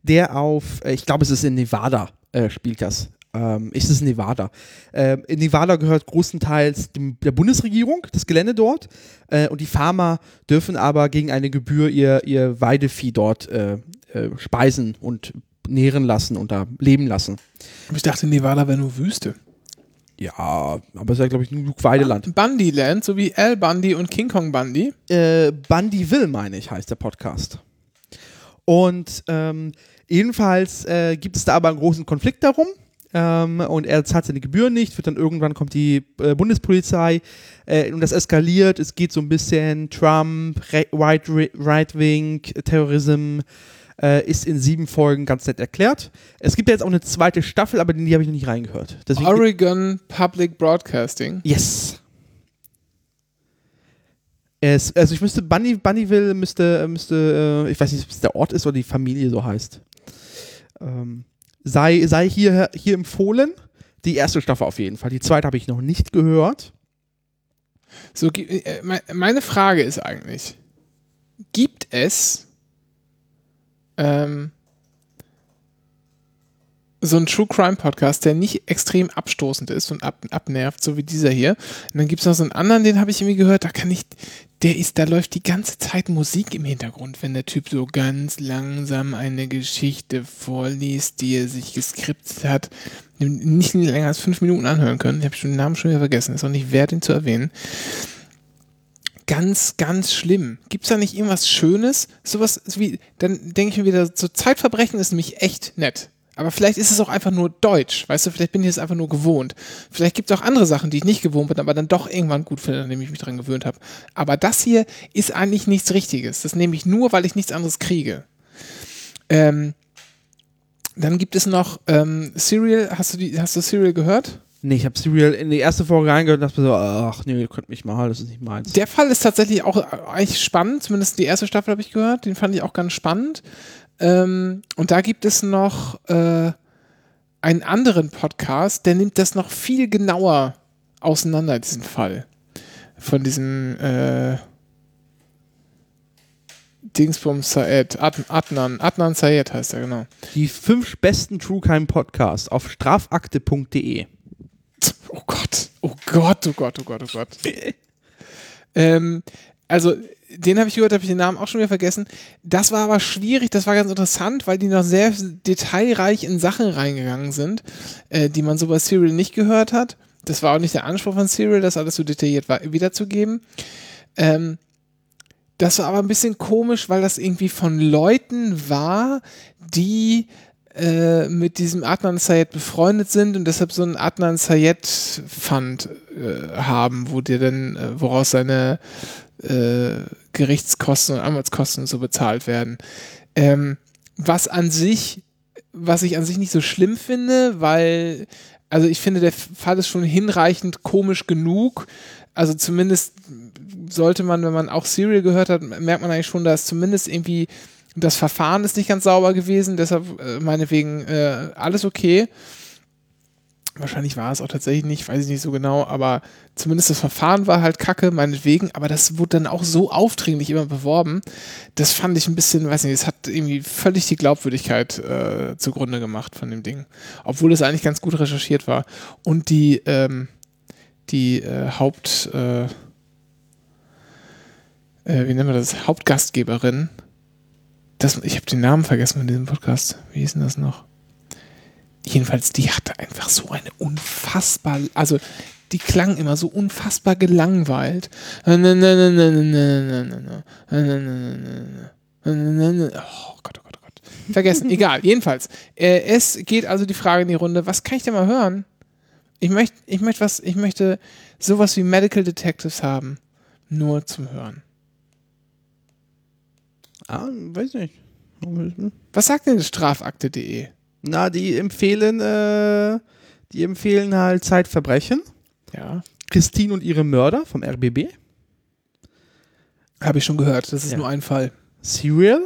der auf, äh, ich glaube, es ist in Nevada, äh, spielt das. Ähm, ist es Nevada? Ähm, in Nevada gehört großenteils dem, der Bundesregierung, das Gelände dort. Äh, und die Farmer dürfen aber gegen eine Gebühr ihr, ihr Weidevieh dort äh, äh, speisen und nähren lassen und da leben lassen. Aber ich dachte, Nevada wäre nur Wüste. Ja, aber es ist ja, glaube ich, genug Weideland. Bundyland, so wie Al Bundy und King Kong Bundy. äh, Bundyville, meine ich, heißt der Podcast. Und ähm, jedenfalls äh, gibt es da aber einen großen Konflikt darum. Ähm, und er zahlt seine Gebühren nicht, wird dann irgendwann kommt die äh, Bundespolizei äh, und das eskaliert. Es geht so ein bisschen Trump, Re Right- Right-Wing, Terrorism, äh, ist in sieben Folgen ganz nett erklärt. Es gibt ja jetzt auch eine zweite Staffel, aber die habe ich noch nicht reingehört. Deswegen, Oregon Public Broadcasting. Yes. Es, also ich müsste Bunny, Bunnyville müsste, müsste, äh, ich weiß nicht, ob es der Ort ist oder die Familie so heißt. Ähm, sei, sei hier, hier empfohlen. Die erste Staffel auf jeden Fall. Die zweite habe ich noch nicht gehört. So, äh, me- meine Frage ist eigentlich, gibt es ähm, so einen True Crime Podcast, der nicht extrem abstoßend ist und ab, abnervt, so wie dieser hier. Und dann gibt es noch so einen anderen, den habe ich irgendwie gehört, da kann ich, der ist, da läuft die ganze Zeit Musik im Hintergrund, wenn der Typ so ganz langsam eine Geschichte vorliest, die er sich geskriptet hat. Nicht länger als fünf Minuten anhören können. Ich habe schon den Namen schon wieder vergessen. Ist auch nicht wert, ihn zu erwähnen ganz, ganz schlimm. Gibt es da nicht irgendwas Schönes? Sowas wie, dann denke ich mir wieder, so Zeitverbrechen ist nämlich echt nett. Aber vielleicht ist es auch einfach nur Deutsch, weißt du, vielleicht bin ich es einfach nur gewohnt. Vielleicht gibt es auch andere Sachen, die ich nicht gewohnt bin, aber dann doch irgendwann gut finde, nachdem ich mich dran gewöhnt habe. Aber das hier ist eigentlich nichts Richtiges. Das nehme ich nur, weil ich nichts anderes kriege. Ähm, dann gibt es noch ähm, Serial. Hast du, die, hast du Serial gehört? Nee, ich habe Serial in die erste Folge reingehört und dachte mir so, ach nee, ihr könnt mich mal, das ist nicht meins. Der Fall ist tatsächlich auch eigentlich spannend, zumindest die erste Staffel habe ich gehört, den fand ich auch ganz spannend. Ähm, und da gibt es noch äh, einen anderen Podcast, der nimmt das noch viel genauer auseinander, diesen Fall. Von diesem äh, Dingsbums Saed, Ad Adnan, Adnan Sayed heißt er, genau. die fünf besten True Crime Podcasts auf strafakte.de. Oh Gott, oh Gott, oh Gott, oh Gott, oh Gott. ähm, also, den habe ich gehört, habe ich den Namen auch schon wieder vergessen. Das war aber schwierig, das war ganz interessant, weil die noch sehr detailreich in Sachen reingegangen sind, äh, die man so bei Serial nicht gehört hat. Das war auch nicht der Anspruch von Serial, das alles so detailliert wa- wiederzugeben. Ähm, das war aber ein bisschen komisch, weil das irgendwie von Leuten war, die äh, mit diesem Adnan Sayed befreundet sind und deshalb so einen Adnan Sayed Fund äh, haben, wo dir dann, äh, woraus seine äh, Gerichtskosten und Anwaltskosten so bezahlt werden. Ähm, was an sich was ich an sich nicht so schlimm finde, weil, also ich finde, der Fall ist schon hinreichend komisch genug. Also zumindest sollte man, wenn man auch Serial gehört hat, merkt man eigentlich schon, dass zumindest irgendwie das Verfahren ist nicht ganz sauber gewesen, deshalb äh, meinetwegen äh, alles okay. Wahrscheinlich war es auch tatsächlich nicht, weiß ich nicht so genau, aber zumindest das Verfahren war halt kacke, meinetwegen, aber das wurde dann auch so aufdringlich immer beworben. Das fand ich ein bisschen, weiß nicht, es hat irgendwie völlig die Glaubwürdigkeit äh, zugrunde gemacht von dem Ding. Obwohl es eigentlich ganz gut recherchiert war. Und die, ähm, die äh, Haupt, äh, äh wie nennen wir das, Hauptgastgeberin, das, ich habe den Namen vergessen von diesem Podcast. Wie hieß denn das noch? Jedenfalls, die hatte einfach so eine unfassbar, also die klang immer so unfassbar gelangweilt. Oh Gott, oh Gott, oh Gott. Vergessen, egal. Jedenfalls, äh, es geht also die Frage in die Runde, was kann ich denn mal hören? Ich möchte, ich möchte was, ich möchte sowas wie Medical Detectives haben. Nur zum Hören. Ah, weiß nicht. Was sagt denn strafakte.de? Na, die empfehlen, äh, die empfehlen halt Zeitverbrechen. Ja. Christine und ihre Mörder vom RBB. Habe ich schon gehört, das ist Ja. nur ein Fall. Serial.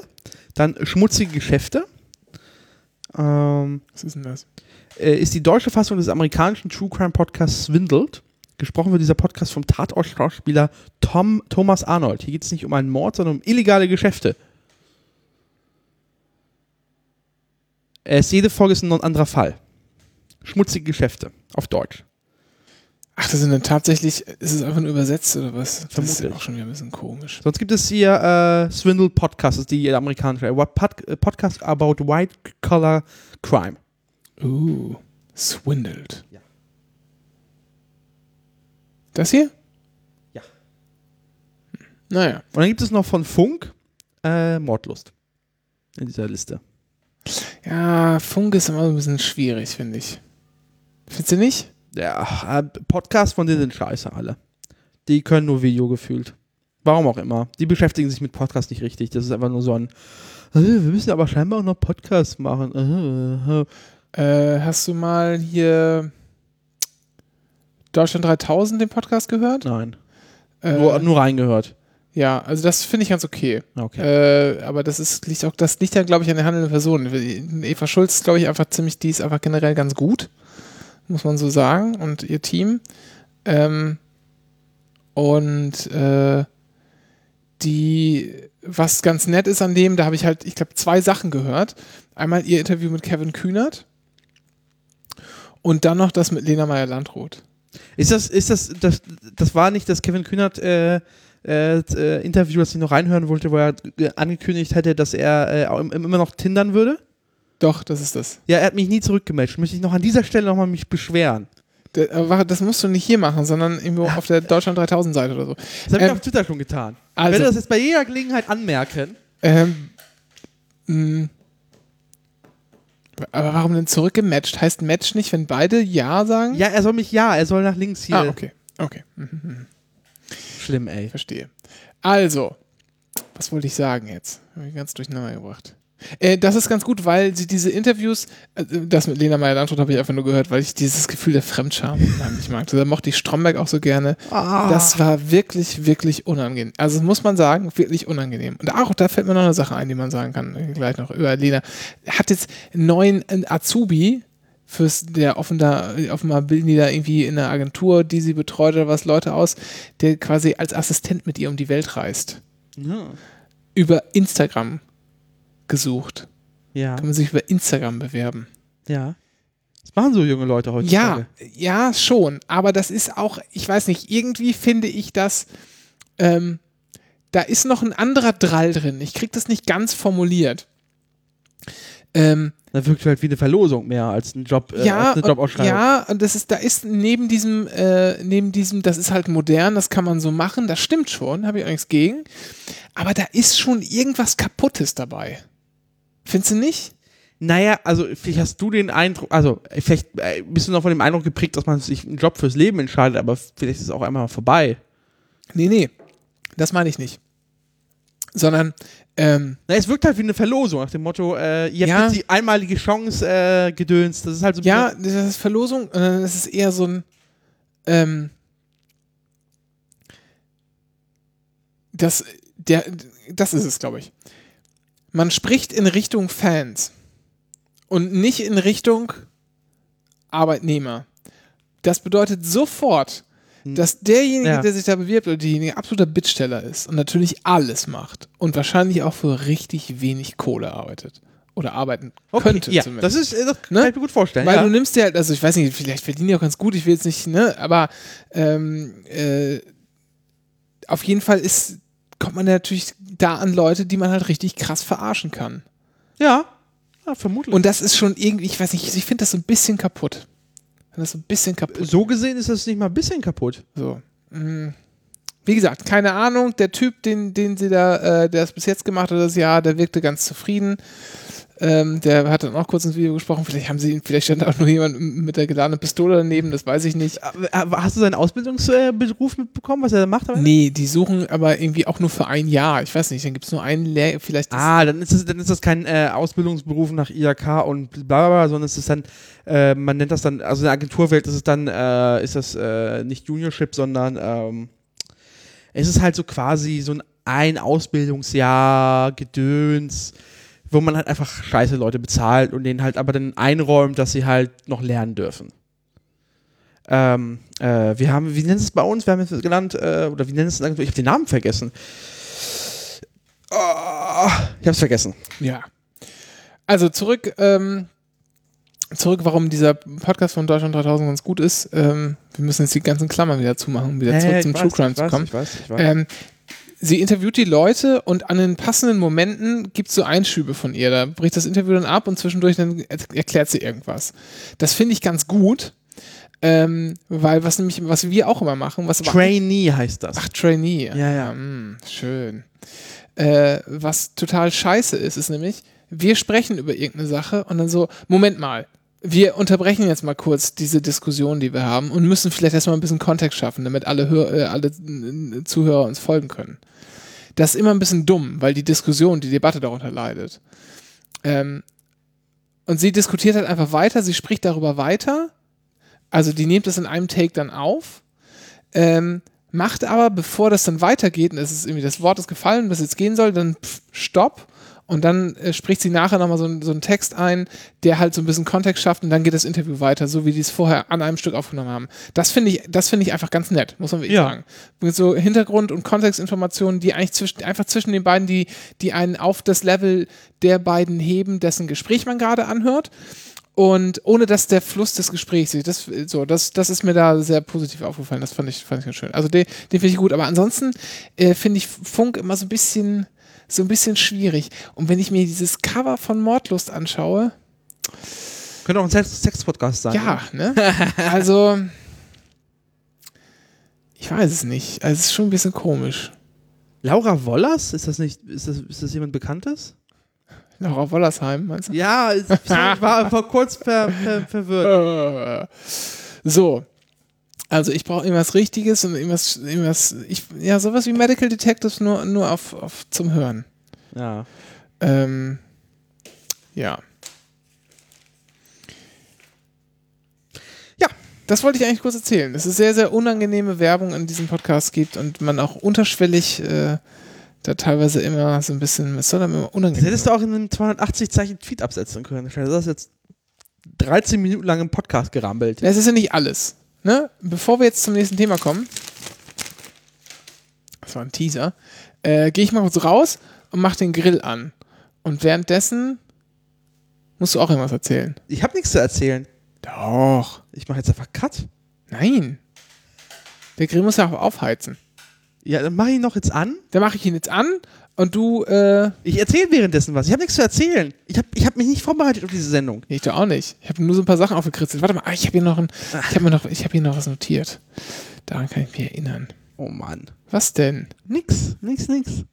Dann schmutzige Geschäfte. Ähm, Was ist denn das? äh, ist die deutsche Fassung des amerikanischen True Crime Podcasts Swindled. Gesprochen wird dieser Podcast vom Tatort-Schauspieler Tom Thomas Arnold. Hier geht es nicht um einen Mord, sondern um illegale Geschäfte. Es, jede Folge ist ein anderer Fall. Schmutzige Geschäfte auf Deutsch. Ach, das sind dann tatsächlich, ist es einfach nur übersetzt oder was? Das ist ja Vermutlich. auch schon wieder ein bisschen komisch. Sonst gibt es hier äh, Swindle Podcast, das ist die amerikanische äh, äh, Podcast about white collar crime. Uh, swindled. Ja. Das hier? Ja. Hm. Naja. Und dann gibt es noch von Funk äh, Mordlust in dieser Liste. Ja, Funk ist immer so ein bisschen schwierig, finde ich. Findest du nicht? Ja, äh, Podcasts von denen sind scheiße alle. Die können nur Video gefühlt. Warum auch immer. Die beschäftigen sich mit Podcasts nicht richtig. Das ist einfach nur so ein, äh, wir müssen aber scheinbar auch noch Podcasts machen. Äh, äh. Äh, hast du mal hier Deutschland 3000 den Podcast gehört? Nein. Äh, Nur, nur reingehört. Ja, also das finde ich ganz okay. Okay. Äh, aber das ist liegt auch, das liegt ja, glaube ich, an der handelnden Person. Eva Schulz ist, glaube ich, einfach ziemlich, die ist einfach generell ganz gut, muss man so sagen, und ihr Team. Ähm, und äh, die, was ganz nett ist an dem, da habe ich halt, ich glaube, zwei Sachen gehört. Einmal ihr Interview mit Kevin Kühnert und dann noch das mit Lena Meyer-Landrut. Ist das, ist das, das, das war nicht das Kevin Kühnert äh, äh, äh, Interview, das ich noch reinhören wollte, wo er angekündigt hätte, dass er äh, immer noch tindern würde? Doch, das ist das. Ja, er hat mich nie zurückgematcht. Möchte ich noch an dieser Stelle nochmal mich beschweren. Das musst du nicht hier machen, sondern irgendwo auf der Deutschland 3000 Seite oder so. Das habe ich Ähm, auf Twitter schon getan. Ich also- werde das jetzt bei jeder Gelegenheit anmerken. Ähm, mh. aber warum denn zurückgematcht? Heißt Match nicht, wenn beide Ja sagen? Ja, er soll mich ja, er soll nach links hier. Ah, okay. Okay, mhm, Schlimm, ey. verstehe. Also, was wollte ich sagen jetzt? Hab ich ganz durcheinander gebracht. Äh, das ist ganz gut, weil sie diese Interviews, äh, das mit Lena Meyer-Landrut habe ich einfach nur gehört, weil ich dieses Gefühl der Fremdscham unheimlich mag. Da mochte ich Stromberg auch so gerne. Ah. Das war wirklich, wirklich unangenehm. Also das muss man sagen, wirklich unangenehm. Und auch, da fällt mir noch eine Sache ein, die man sagen kann, gleich noch über Lena. Hat jetzt einen neuen äh, Azubi fürs, der offenbar, offenbar bilden die da irgendwie in einer Agentur, die sie betreut oder was, Leute aus, der quasi als Assistent mit ihr um die Welt reist. Ja. Über Instagram gesucht. Ja. Kann man sich über Instagram bewerben. ja. Das machen so junge Leute Ja, heutzutage. ja, schon. Aber das ist auch, ich weiß nicht, irgendwie finde ich das, ähm, da ist noch ein anderer Drall drin. Ich krieg das nicht ganz formuliert. Ähm, Da wirkt halt wie eine Verlosung mehr als ein Job, äh, ja, eine und, Jobausschreibung. ja, und das ist, da ist neben diesem, äh, neben diesem, das ist halt modern, das kann man so machen, das stimmt schon, habe ich auch nichts gegen. Aber da ist schon irgendwas Kaputtes dabei. Findest du nicht? Naja, also vielleicht hast du den Eindruck, also vielleicht äh, bist du noch von dem Eindruck geprägt, dass man sich einen Job fürs Leben entscheidet, aber vielleicht ist es auch einmal vorbei. Nee, nee, das meine ich nicht. sondern ähm, Na, es wirkt halt wie eine Verlosung nach dem Motto, äh, ihr Ja. habt jetzt die einmalige Chance äh, gedönst. Das ist halt so ein ja, das ist Verlosung, und dann ist es eher so ein ähm, das, der, das ist es, glaube ich. Man spricht in Richtung Fans und nicht in Richtung Arbeitnehmer. Das bedeutet sofort, dass derjenige, Ja. der sich da bewirbt oder diejenige absoluter Bittsteller ist und natürlich alles macht und wahrscheinlich auch für richtig wenig Kohle arbeitet oder arbeiten okay, könnte ja, zumindest. das ist, äh, das Ne? kann ich mir gut vorstellen. Weil ja. du nimmst dir halt, also ich weiß nicht, vielleicht verdienen die auch ganz gut, ich will jetzt nicht, ne, aber ähm, äh, auf jeden Fall ist, kommt man ja natürlich da an Leute, die man halt richtig krass verarschen kann. ja. ja, vermutlich. Und das ist schon irgendwie, ich weiß nicht, ich finde das so ein bisschen kaputt. Das ist so ein bisschen kaputt. so gesehen ist das nicht mal ein bisschen kaputt. So. Mm. Wie gesagt, keine Ahnung. Der Typ, den, den sie da, äh, der es bis jetzt gemacht hat, das Jahr, der wirkte ganz zufrieden. Ähm, der hat dann auch kurz ins Video gesprochen. Vielleicht haben sie ihn, vielleicht stand auch nur jemand mit der geladenen Pistole daneben, das weiß ich nicht. Äh, Hast du seinen Ausbildungsberuf mitbekommen, was er da macht? aber? Nee, die suchen aber irgendwie auch nur für ein Jahr. Ich weiß nicht, dann gibt es nur einen Lehr, vielleicht Ah, dann ist das, dann ist das kein äh, Ausbildungsberuf nach IHK und bla bla bla, sondern es ist dann, äh, man nennt das dann, also in der Agenturwelt ist es dann, äh, ist das äh, nicht Juniorship, sondern ähm, es ist halt so quasi so ein, ein Ausbildungsjahr Gedöns, wo man halt einfach scheiße Leute bezahlt und denen halt aber dann einräumt, dass sie halt noch lernen dürfen. Ähm, äh, wir haben, wie nennt es bei uns? Wir haben es genannt, äh, oder wie nennt es? Ich habe den Namen vergessen. Oh, ich habe es vergessen. Ja. Also zurück, ähm, zurück, warum dieser Podcast von Deutschland 3000 ganz gut ist. Ähm, wir müssen jetzt die ganzen Klammern wieder zumachen, um wieder zurück zum ich True weiß, Crime ich zu weiß, kommen. Ich weiß, ich weiß. Ähm, sie interviewt die Leute und an den passenden Momenten gibt es so Einschübe von ihr. Da bricht das Interview dann ab und zwischendurch dann er erklärt sie irgendwas. Das finde ich ganz gut, ähm, weil was nämlich, was wir auch immer machen, was Trainee heißt das. Ach, Trainee. Ja, ja. mm, schön. Äh, was total scheiße ist, ist nämlich, wir sprechen über irgendeine Sache und dann so, Moment mal, wir unterbrechen jetzt mal kurz diese Diskussion, die wir haben und müssen vielleicht erstmal ein bisschen Kontext schaffen, damit alle, Hör äh, alle äh, Zuhörer uns folgen können. Das ist immer ein bisschen dumm, weil die Diskussion, die Debatte darunter leidet. Ähm, und sie diskutiert halt einfach weiter, sie spricht darüber weiter. Also die nimmt das in einem Take dann auf. Ähm, macht aber, bevor das dann weitergeht, und es ist irgendwie das Wort ist gefallen, was jetzt gehen soll, dann pff, Stopp. Und dann äh, spricht sie nachher nochmal so, so einen Text ein, der halt so ein bisschen Kontext schafft und dann geht das Interview weiter, so wie die es vorher an einem Stück aufgenommen haben. Das finde ich, das finde ich einfach ganz nett, muss man wirklich Ja. sagen. Mit so Hintergrund- und Kontextinformationen, die eigentlich zwischen, einfach zwischen den beiden, die, die einen auf das Level der beiden heben, dessen Gespräch man gerade anhört. Und ohne dass der Fluss des Gesprächs, das, so, das, das ist mir da sehr positiv aufgefallen. Das fand ich, fand ich ganz schön. Also den, den finde ich gut. Aber ansonsten äh, finde ich Funk immer so ein bisschen, so ein bisschen schwierig. Und wenn ich mir dieses Cover von Mordlust anschaue, Könnte auch ein Sex- Sex-Podcast sein. ja, ne? Also, ich weiß es nicht. Also, es ist schon ein bisschen komisch. Laura Wollers? Ist das nicht, ist das, ist das jemand Bekanntes? Laura Wollersheim, meinst du? Ja, ich war, war kurz ver, ver, verwirrt. So. Also ich brauche irgendwas Richtiges und irgendwas, irgendwas, ich, ja, sowas wie Medical Detectives nur, nur auf, auf zum Hören. Ja. Ähm, ja. Ja, das wollte ich eigentlich kurz erzählen. Dass es sehr, sehr unangenehme Werbung in diesem Podcast gibt und man auch unterschwellig äh, da teilweise immer so ein bisschen, es soll dann immer Das unangenehm hättest du auch in einem 280 Zeichen Tweet absetzen können. Du hast jetzt 13 Minuten lang im Podcast gerambelt. Es ist ja nicht alles. Ne? Bevor wir jetzt zum nächsten Thema kommen, das war ein Teaser, äh, gehe ich mal kurz raus und mach den Grill an. Und währenddessen musst du auch irgendwas erzählen. Ich habe nichts zu erzählen. Doch. Ich mache jetzt einfach Cut. Nein. Der Grill muss ja auch aufheizen. Ja, dann mache ich ihn noch jetzt an. Da mache ich ihn jetzt an und du, äh, Ich erzähle währenddessen was. Ich habe nichts zu erzählen. Ich habe ich hab mich nicht vorbereitet auf diese Sendung. ich doch auch nicht. Ich habe nur so ein paar Sachen aufgekritzelt. Warte mal, ah, ich habe hier noch ein, ich habe noch, ich habe hier noch was notiert. Daran kann ich mich erinnern. Oh Mann. Was denn? Nix, nix, nix.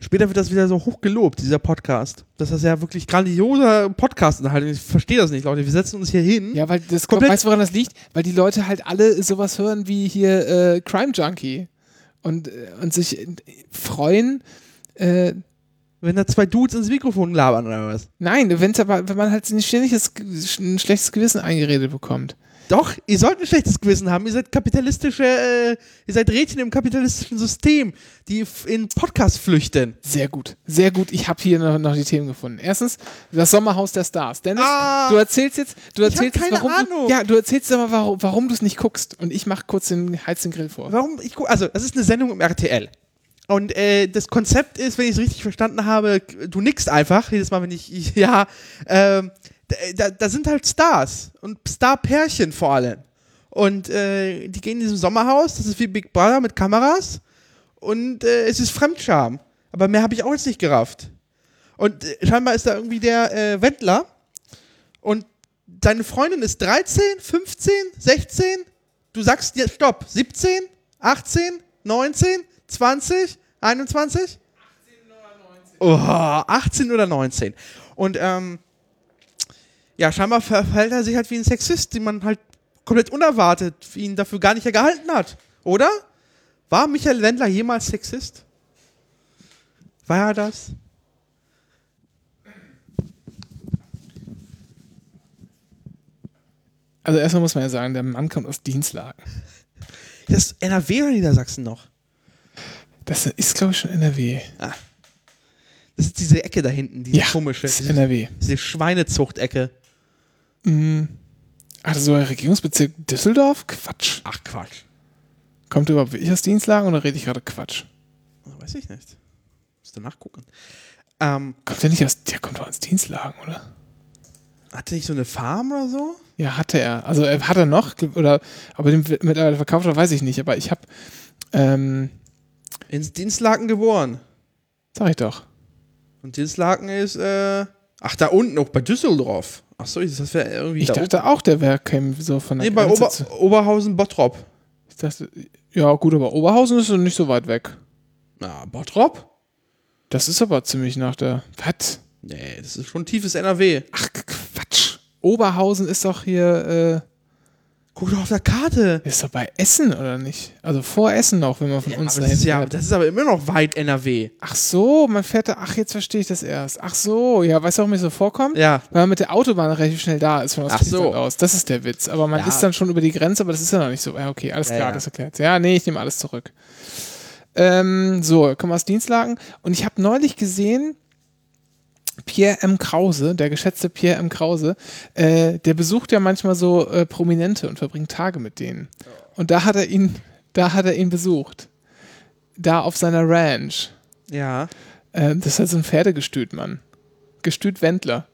Später wird das wieder so hoch gelobt, dieser Podcast. Das ist ja wirklich grandioser Podcast-Inhalt. Ich verstehe das nicht, Leute. Wir setzen uns hier hin. Ja, weil das Komplett- weißt du, woran das liegt? Weil die Leute halt alle sowas hören wie hier äh, Crime Junkie und, äh, und sich äh, freuen. Äh, Wenn da zwei Dudes ins Mikrofon labern oder was? nein, wenn's aber, wenn man halt ein ständiges, ein schlechtes Gewissen eingeredet bekommt. Doch, ihr sollt ein schlechtes Gewissen haben. Ihr seid kapitalistische, äh, ihr seid Rädchen im kapitalistischen System, die in Podcast flüchten. Sehr gut, sehr gut. Ich habe hier noch, noch die Themen gefunden. Erstens, das Sommerhaus der Stars. Dennis, Ah, du erzählst jetzt, du erzählst jetzt, keine warum Ahnung. du, ja, du erzählst aber, warum, warum du es nicht guckst. Und ich mach kurz den Heiz den Grill vor. Warum? Ich guck, also, das ist eine Sendung im RTL. Und äh, das Konzept ist, wenn ich es richtig verstanden habe, du nickst einfach, jedes Mal, wenn ich, ich ja, ähm, da, da sind halt Stars und Star-Pärchen vor allem. Und äh, die gehen in diesem Sommerhaus, das ist wie Big Brother mit Kameras und äh, es ist Fremdscham. Aber mehr habe ich auch jetzt nicht gerafft. Und äh, scheinbar ist da irgendwie der äh, Wendler und deine Freundin ist 13, 15, 16. Du sagst dir, stopp, 17, 18, 19, 20, 21? Oh, 18 oder 19. Und ähm, ja, scheinbar verhält er sich halt wie ein Sexist, den man halt komplett unerwartet ihn dafür gar nicht gehalten hat. Oder? War Michael Wendler jemals Sexist? War er das? Also erstmal muss man ja sagen, der Mann kommt aus Dienstlagen. Das ist NRW oder Niedersachsen noch? Das ist, glaube ich, schon NRW. Das ist diese Ecke da hinten, diese Ja, komische. das ist NRW. diese Schweinezuchtecke. Mhm. Ach, so ein Regierungsbezirk Düsseldorf? Quatsch. Ach Quatsch. Kommt überhaupt wirklich aus Dienstlagen oder rede ich gerade Quatsch? Weiß ich nicht. Musst du nachgucken. Ähm, Kommt der nicht aus, der kommt doch aus Dienstlagen, oder? hat er nicht so eine Farm oder so? Ja, hatte er. Also er hat er noch, oder aber den mittlerweile verkauft hat, weiß ich nicht. Aber ich habe, ähm, In Dienstlaken geboren. sag ich doch. Und Dienstlaken ist, äh, ach, da unten, auch bei Düsseldorf. Ach so, das wäre irgendwie Ich da dachte auch, der wäre käme so von der Nee, bei Ober zu- Oberhausen-Bottrop. Ich dachte, ja gut, aber Oberhausen ist nicht so weit weg. Na, Bottrop? Das ist aber ziemlich nach der. Was? Nee, das ist schon tiefes NRW. Ach, Quatsch. Oberhausen ist doch hier, Guck doch auf der Karte. ist doch bei Essen, oder nicht? Also vor Essen noch, wenn man von Ja, uns das, ist dahin ja, das ist aber immer noch weit NRW. Ach so, man fährt da, ach, jetzt verstehe ich das erst. Ach so, ja, weißt du, warum mir so vorkommt? Ja. Weil man mit der Autobahn relativ schnell da ist von Ach so. Ostfriesland aus. Das ist der Witz. Aber man Ja. ist dann schon über die Grenze, aber das ist ja noch nicht so. Ja, okay, alles Ja, klar, das erklärt. Ja, nee, ich nehme alles zurück. Ähm, so, kommen wir aus Dienstlagen. Und ich habe neulich gesehen, Pierre M. Krause, der geschätzte Pierre M. Krause, äh, der besucht ja manchmal so äh, Prominente und verbringt Tage mit denen. Und da hat er ihn, da hat er ihn besucht. Da auf seiner Ranch. Ja. Äh, das ist halt so ein Pferdegestüt, Mann. Gestüt Wendler.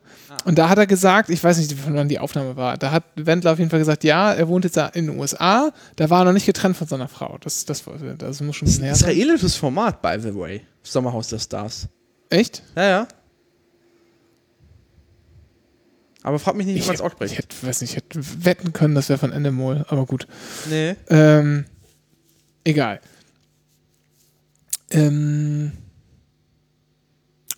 Und da hat er gesagt, ich weiß nicht, von wann die Aufnahme war, da hat Wendler auf jeden Fall gesagt, ja, er wohnt jetzt da in den USA, da war er noch nicht getrennt von seiner Frau. Das, das, das muss schon ein ein bisschen her sein. israelisches Format, by the way. Sommerhaus der Stars. Echt? Ja, ja. Aber frag mich nicht, wie man es ausspricht. ich hätte, weiß nicht, ich hätte wetten können, das wäre von Endemol, aber gut. nee. Ähm, egal. Ähm,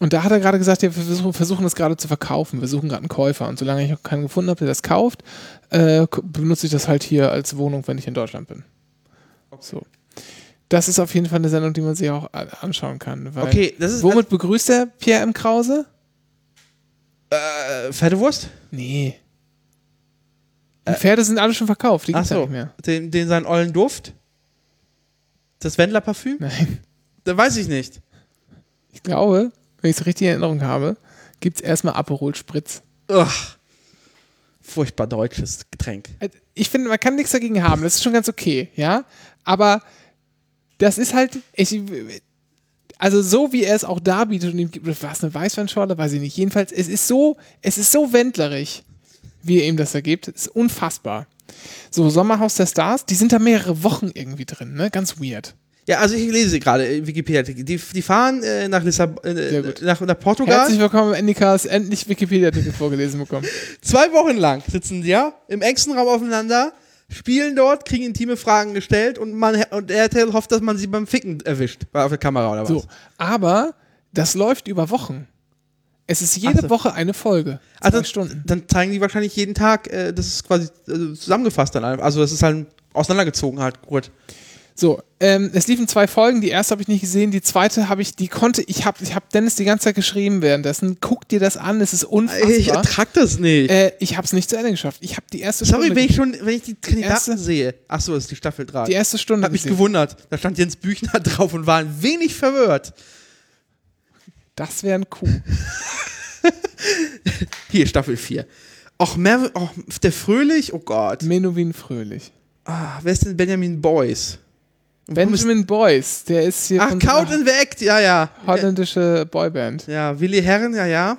und da hat er gerade gesagt, ja, wir versuchen, das gerade zu verkaufen. Wir suchen gerade einen Käufer. Und solange ich noch keinen gefunden habe, der das kauft, äh, benutze ich das halt hier als Wohnung, wenn ich in Deutschland bin. So. Das ist auf jeden Fall eine Sendung, die man sich auch anschauen kann. Okay, das ist Womit begrüßt der Pierre M. Krause? Äh, fette Wurst? Nee. Die Pferde sind alle schon verkauft, die Ach gibt's ja so. nicht mehr. Den, den seinen ollen Duft? Das Wendler-Parfüm? Nein. Da weiß ich nicht. Ich glaube, wenn ich es richtig in Erinnerung habe, gibt es erstmal Aperol Spritz. Ugh. Furchtbar deutsches Getränk. Also, Ich finde, man kann nichts dagegen haben. Das ist schon ganz okay, ja. Aber das ist halt, ich, also so wie er es auch darbietet und ihm gibt, war es eine Weißweinschorle, weiß ich nicht. Jedenfalls, es ist so, es ist so wendlerig, wie er ihm das ergibt. Es ist unfassbar. So, Sommerhaus der Stars, die sind da mehrere Wochen irgendwie drin, ne? Ganz weird. Ja, also ich lese gerade äh, Wikipedia. Die, die fahren äh, nach, Lissab äh, gut. nach, nach Portugal. Herzlich willkommen Endicast, endlich Wikipedia-Artikel vorgelesen bekommen. Zwei Wochen lang sitzen die ja im engsten Raum aufeinander, spielen dort, kriegen intime Fragen gestellt und, man, und RTL hofft, dass man sie beim Ficken erwischt. Auf der Kamera oder was. So, aber das läuft über Wochen. Es ist jede so. Woche eine Folge. Also Stunden. dann zeigen die wahrscheinlich jeden Tag, äh, das ist quasi äh, zusammengefasst dann. Also das ist halt auseinandergezogen halt, gut. So, ähm, es liefen zwei Folgen. Die erste habe ich nicht gesehen, die zweite habe ich, die konnte, ich habe ich hab Dennis die ganze Zeit geschrieben währenddessen. Guck dir das an, es ist unfassbar. Ich ertrag das nicht. Äh, ich habe es nicht zu Ende geschafft. Ich habe die erste Sorry, Stunde. wenn ich schon, wenn ich die Kandidaten erste- sehe. Ach so, ist die Staffel 3. die erste Stunde mich gesehen. gewundert. Da stand Jens Büchner drauf und war ein wenig verwirrt. Das wäre ein Coup. Hier, Staffel 4. Och, Mer och, der Fröhlich, oh Gott. Menowin Fröhlich. Ah, wer ist denn Benjamin Boyce? Benjamin Boyce, der ist hier Ach, Count and the Act, ja, ja. holländische Boyband. Ja, Willi Herren, ja, ja.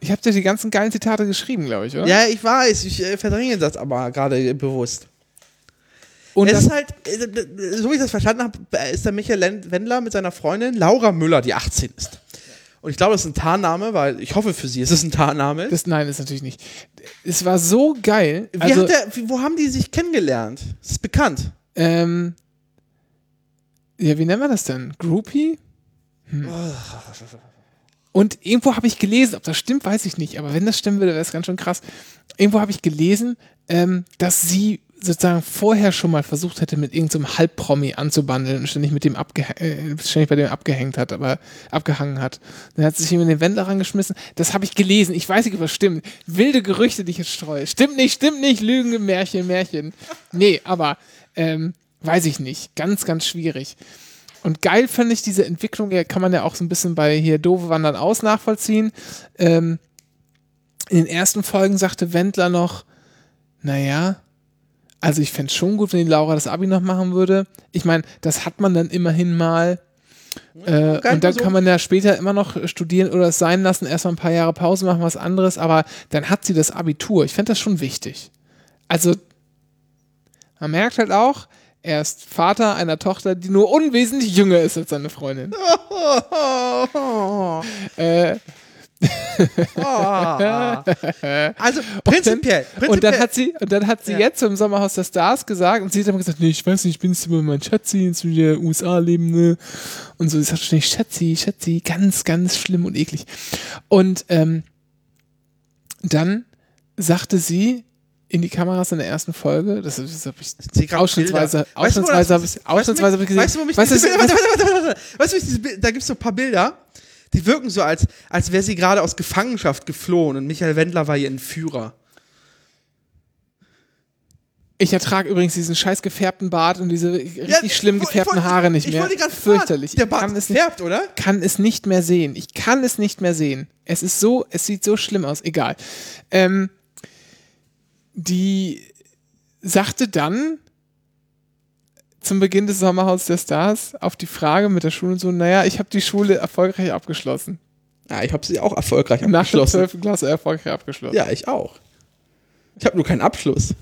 Ich habe dir die ganzen geilen Zitate geschrieben, glaube ich, oder? Ja, ich weiß, ich äh, verdränge das aber gerade bewusst. Und es ist halt, äh, so wie ich das verstanden habe, äh, ist der Michael Wendler mit seiner Freundin Laura Müller, die 18 ist. Und ich glaube, das ist ein Tarnname, weil ich hoffe für sie, es ist ein Tarnname. das, nein, ist natürlich nicht. Es war so geil. Also, der, wo haben die sich kennengelernt? Das ist bekannt. ähm, ja, wie nennen wir das denn? Groupie? Hm. Und irgendwo habe ich gelesen, ob das stimmt, weiß ich nicht, aber wenn das stimmen würde, wäre es ganz schön krass. Irgendwo habe ich gelesen, ähm, dass sie sozusagen vorher schon mal versucht hätte, mit irgendeinem Halbpromi anzubandeln und ständig mit dem abge äh, ständig bei dem abgehängt hat, aber abgehangen hat. Dann hat sich in den Wendler rangeschmissen. Das habe ich gelesen. Ich weiß nicht, ob das stimmt. Wilde Gerüchte, die ich jetzt streue. Stimmt nicht, stimmt nicht. Lügen, Märchen, Märchen. Nee, aber ähm, weiß ich nicht. Ganz, ganz schwierig. Und geil fand ich diese Entwicklung, ja, kann man ja auch so ein bisschen bei hier Doofe Wandern aus nachvollziehen. Ähm, in den ersten Folgen sagte Wendler noch, naja, also ich fände es schon gut, wenn die Laura das Abi noch machen würde. Ich meine, das hat man dann immerhin mal. Äh, und dann so- kann man ja später immer noch studieren oder es sein lassen, erstmal ein paar Jahre Pause machen, was anderes, aber dann hat sie das Abitur. Ich fände das schon wichtig. Also, man merkt halt auch, er ist Vater einer Tochter, die nur unwesentlich jünger ist als seine Freundin. Äh, Also prinzipiell, prinzipiell und dann hat sie, und dann hat sie Ja. jetzt im Sommerhaus der Stars gesagt, und sie hat immer gesagt, nee, ich weiß nicht, ich bin jetzt immer mein Schatzi, jetzt will ich in den USA leben, ne? Und so, sie sagt ständig, Schatzi, Schatzi, ganz, ganz schlimm und eklig. Und ähm, dann sagte sie in die Kameras in der ersten Folge, das, das habe ich ausschnittsweise, Bilder. Weißt du, wo ausschnittsweise das- habe ich, ausschnittsweise habe ich gesehen. Weißt du, wo mich Weißt du, diese. Weißt du, wie ich diese Bilder, da gibt es so ein paar Bilder, die wirken so, als, als wäre sie gerade aus Gefangenschaft geflohen und Michael Wendler war ihr Entführer. Ich ertrage übrigens diesen scheiß gefärbten Bart und diese richtig schlimm ich gefärbten wollte- Haare nicht ich mehr. wollte gerade Fürchterlich. Der Ich Bart kann es nicht färbt, oder? kann es nicht mehr sehen. Ich kann es nicht mehr sehen. Es ist so, es sieht so schlimm aus. Egal. Ähm, die sagte dann zum Beginn des Sommerhaus der Stars auf die Frage mit der Schule und so, naja, ich habe die Schule erfolgreich abgeschlossen. Ja, ich habe sie auch erfolgreich Nach der abgeschlossen. 12. Klasse erfolgreich abgeschlossen. Ja, ich auch. Ich habe nur keinen Abschluss.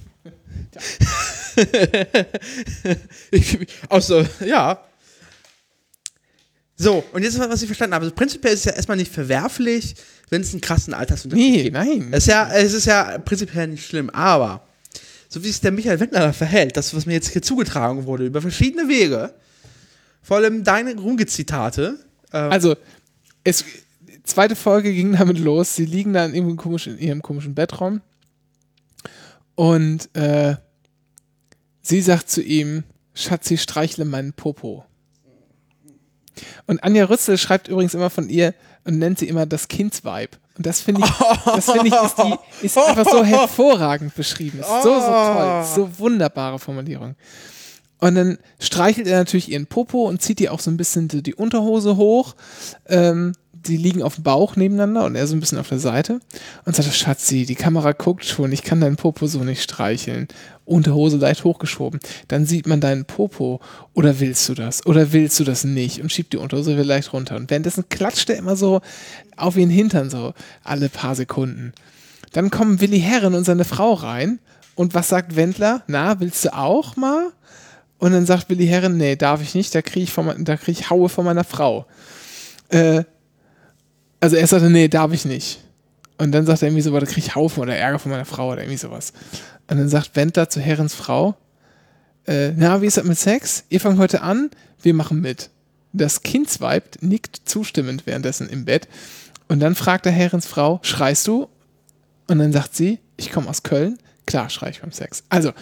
ich, außer, ja. So, und jetzt, was ich verstanden habe. Also prinzipiell ist es ja erstmal nicht verwerflich, wenn es einen krassen Altersunterschied Nee, gibt. nein. Es ist, ja, es ist ja prinzipiell nicht schlimm, aber so wie sich der Michael Wendler verhält, das, was mir jetzt hier zugetragen wurde, über verschiedene Wege, vor allem deine Runge-Zitate, ähm, Also, es, zweite Folge ging damit los. Sie liegen da in, irgendeinem in ihrem komischen Bettraum. Und äh, sie sagt zu ihm, Schatzi, streichle meinen Popo. Und Anja Rützel schreibt übrigens immer von ihr und nennt sie immer das Kindsvibe. Und das finde ich, das finde ich, ist, die, ist einfach so hervorragend beschrieben. Ist so, so toll. So wunderbare Formulierung. Und dann streichelt er natürlich ihren Popo und zieht ihr auch so ein bisschen die Unterhose hoch. Ähm, die liegen auf dem Bauch nebeneinander und er so ein bisschen auf der Seite. Und sagt, Schatzi, die Kamera guckt schon, ich kann deinen Popo so nicht streicheln. Unterhose leicht hochgeschoben. Dann sieht man deinen Popo. Oder willst du das? Oder willst du das nicht? Und schiebt die Unterhose wieder leicht runter. Und währenddessen klatscht er immer so auf ihren Hintern, so alle paar Sekunden. Dann kommen Willi Herren und seine Frau rein. Und was sagt Wendler? Na, willst du auch mal? Und dann sagt Willi Herren, nee, darf ich nicht, da kriege ich, krieg ich Haue von meiner Frau. Äh, also er sagte, nee, darf ich nicht. Und dann sagt er irgendwie so, da kriege ich Haue von oder Ärger von meiner Frau oder irgendwie sowas. Und dann sagt Wendler zu Herrens Frau, äh, na, wie ist das mit Sex? Ihr fangt heute an, wir machen mit. Das Kindsweib nickt zustimmend währenddessen im Bett. Und dann fragt der Herrens Frau, schreist du? Und dann sagt sie, ich komme aus Köln, Klar, schrei ich beim Sex. Also,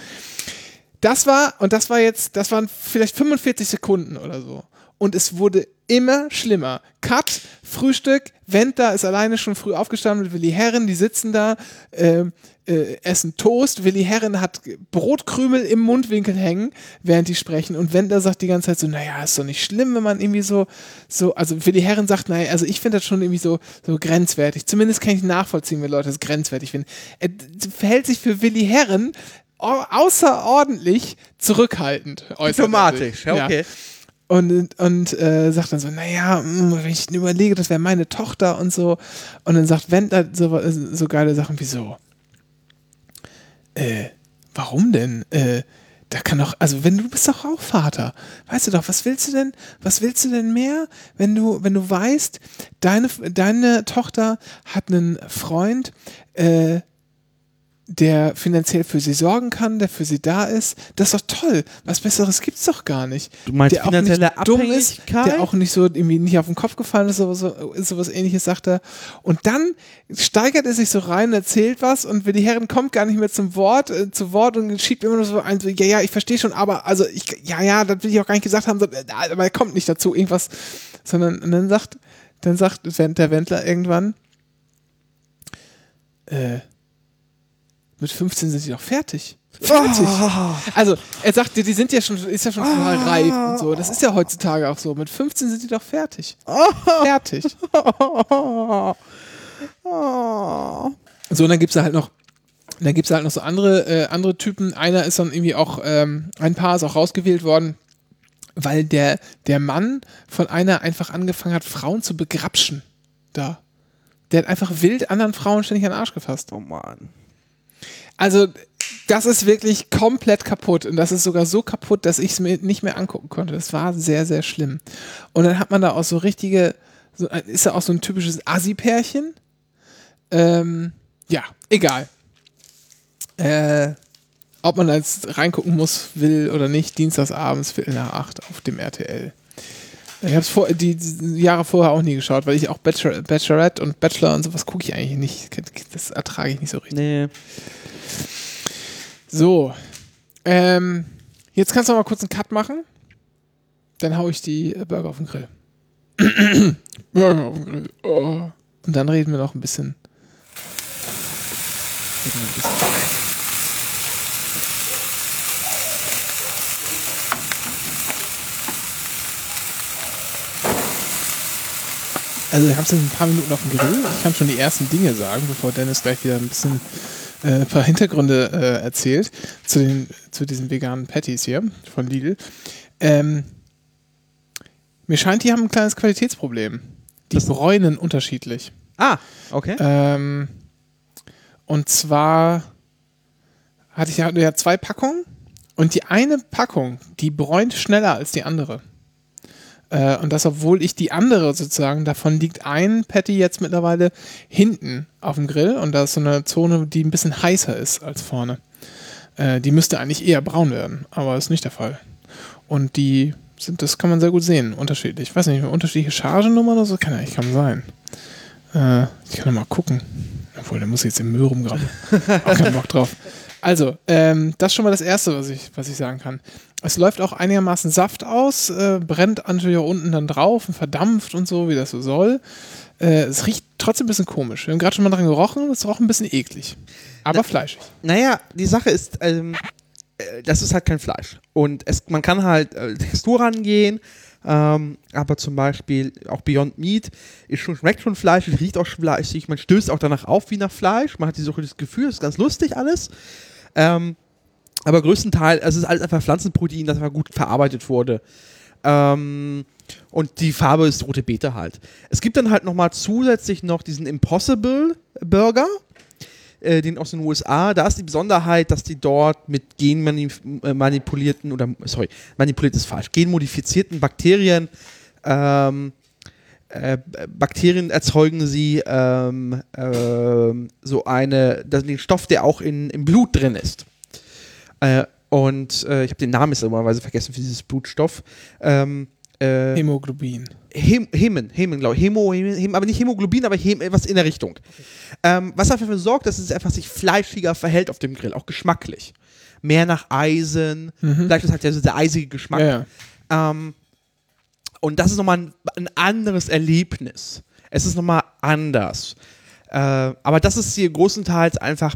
das war, und das war jetzt, das waren vielleicht 45 Sekunden oder so. Und es wurde immer schlimmer. Cut, Frühstück, Wenta ist alleine schon früh aufgestanden mit Willi Herren, die sitzen da, äh, äh, essen Toast. Willi Herren hat Brotkrümel im Mundwinkel hängen, während die sprechen. Und Wenta sagt die ganze Zeit so, naja, ist doch nicht schlimm, wenn man irgendwie so, so, also Willi Herren sagt, naja, also ich finde das schon irgendwie so, so grenzwertig. Zumindest kann ich nachvollziehen, wenn Leute das grenzwertig finden. Er verhält sich für Willi Herren außerordentlich zurückhaltend. Diplomatisch, ja, okay. Ja. Und, und äh, sagt dann so, naja, hm, wenn ich überlege, das wäre meine Tochter und so. Und dann sagt Wendler so, so geile Sachen, wieso? Äh, warum denn? Äh, da kann doch, also wenn du bist doch auch Vater, weißt du doch, was willst du denn, was willst du denn mehr, wenn du, wenn du weißt, deine, deine Tochter hat einen Freund, äh, der finanziell für sie sorgen kann, der für sie da ist. Das ist doch toll. Was Besseres gibt's doch gar nicht. Du meinst der finanzielle auch nicht dumm ist, der auch nicht so irgendwie nicht auf den Kopf gefallen ist, sowas, sowas ähnliches sagt er. Und dann steigert er sich so rein, erzählt was und wenn die Herren kommt gar nicht mehr zum Wort, äh, zu Wort und schiebt immer nur so ein, so, ja, ja, ich verstehe schon, aber also ich, ja, ja, das will ich auch gar nicht gesagt haben, so, äh, aber er kommt nicht dazu, irgendwas, sondern und dann sagt, dann sagt der Wendler irgendwann, äh, mit 15 sind die doch fertig. Fertig. Also, er sagt, die, die sind ja schon, ist ja schon total reif und so. Das ist ja heutzutage auch so. Mit 15 sind die doch fertig. Fertig. So, und dann gibt's da halt noch, dann gibt's da halt noch so andere, äh, andere Typen. Einer ist dann irgendwie auch, ähm, ein Paar ist auch rausgewählt worden, weil der, der Mann von einer einfach angefangen hat, Frauen zu begrapschen. Da. Der hat einfach wild anderen Frauen ständig an den Arsch gefasst. Oh Mann. Also, das ist wirklich komplett kaputt. Und das ist sogar so kaputt, dass ich es mir nicht mehr angucken konnte. Das war sehr, sehr schlimm. Und dann hat man da auch so richtige, so, ist da auch so ein typisches Assi-Pärchen. Ähm, ja, egal. Äh, ob man da jetzt reingucken muss, will oder nicht, dienstagsabends, Viertel nach acht auf dem RTL. Ich habe es vor, die, die Jahre vorher auch nie geschaut, weil ich auch Bachelor, Bachelorette und Bachelor und sowas gucke ich eigentlich nicht. Das ertrage ich nicht so richtig. Nee. So. Ähm, jetzt kannst du mal kurz einen Cut machen. Dann hau ich die Burger auf den Grill. Burger auf den Grill. Oh. Und dann reden wir noch ein bisschen. Reden wir ein bisschen. Also wir haben es in ein paar Minuten auf dem Grill. Ich kann schon die ersten Dinge sagen, bevor Dennis gleich wieder ein bisschen äh, ein paar Hintergründe äh, erzählt zu, den, zu diesen veganen Patties hier von Lidl. Ähm, mir scheint, die haben ein kleines Qualitätsproblem. Die bräunen unterschiedlich. Ah, okay. Ähm, und zwar hatte ich ja, ja zwei Packungen und die eine Packung, die bräunt schneller als die andere. Äh, und das, obwohl ich die andere sozusagen, davon liegt ein Patty jetzt mittlerweile hinten auf dem Grill und da ist so eine Zone, die ein bisschen heißer ist als vorne. Äh, die müsste eigentlich eher braun werden, aber ist nicht der Fall. Und die sind, das kann man sehr gut sehen, unterschiedlich. Ich weiß nicht, unterschiedliche Chargennummern oder so, kann ja eigentlich kaum sein. Äh, ich kann mal gucken. Obwohl, der muss jetzt im Müll rumgraben. Auch keinen Bock drauf. Also, ähm, das ist schon mal das Erste, was ich, was ich sagen kann. Es läuft auch einigermaßen Saft aus, äh, brennt natürlich auch unten dann drauf und verdampft und so, wie das so soll. Äh, es riecht trotzdem ein bisschen komisch. Wir haben gerade schon mal dran gerochen, es roch ein bisschen eklig. Aber Na- fleischig. Naja, die Sache ist, ähm, äh, das ist halt kein Fleisch. Und es, man kann halt äh, Textur rangehen, ähm, aber zum Beispiel auch Beyond Meat ist schon, schmeckt schon fleischig, riecht auch fleischig, man stößt auch danach auf wie nach Fleisch, man hat dieses das Gefühl, ist ganz lustig alles. Ähm, aber größtenteils, es ist alles einfach Pflanzenprotein, das einfach gut verarbeitet wurde. Ähm, und die Farbe ist rote Beete halt. Es gibt dann halt nochmal zusätzlich noch diesen Impossible Burger, äh, den aus den USA. Da ist die Besonderheit, dass die dort mit genmanipulierten oder sorry, manipuliert ist falsch, genmodifizierten Bakterien ähm, äh, Bakterien erzeugen sie ähm, ähm, so eine, den Stoff, der auch in, im Blut drin ist. Äh, und äh, ich habe den Namen jetzt normalerweise vergessen für dieses Blutstoff. Ähm, Äh, Hämoglobin. Hem, Hemen, Hemen, glaube ich. Hemo, Hemen, Hem, aber nicht Hämoglobin, aber Hem, was in der Richtung. Ähm, was dafür sorgt, dass es einfach sich fleischiger verhält auf dem Grill, auch geschmacklich. Mehr nach Eisen. Vielleicht ist halt so der eisige Geschmack. Ja, ja. Ähm, und das ist nochmal ein, ein anderes Erlebnis. Es ist nochmal anders. Äh, aber das ist hier großenteils einfach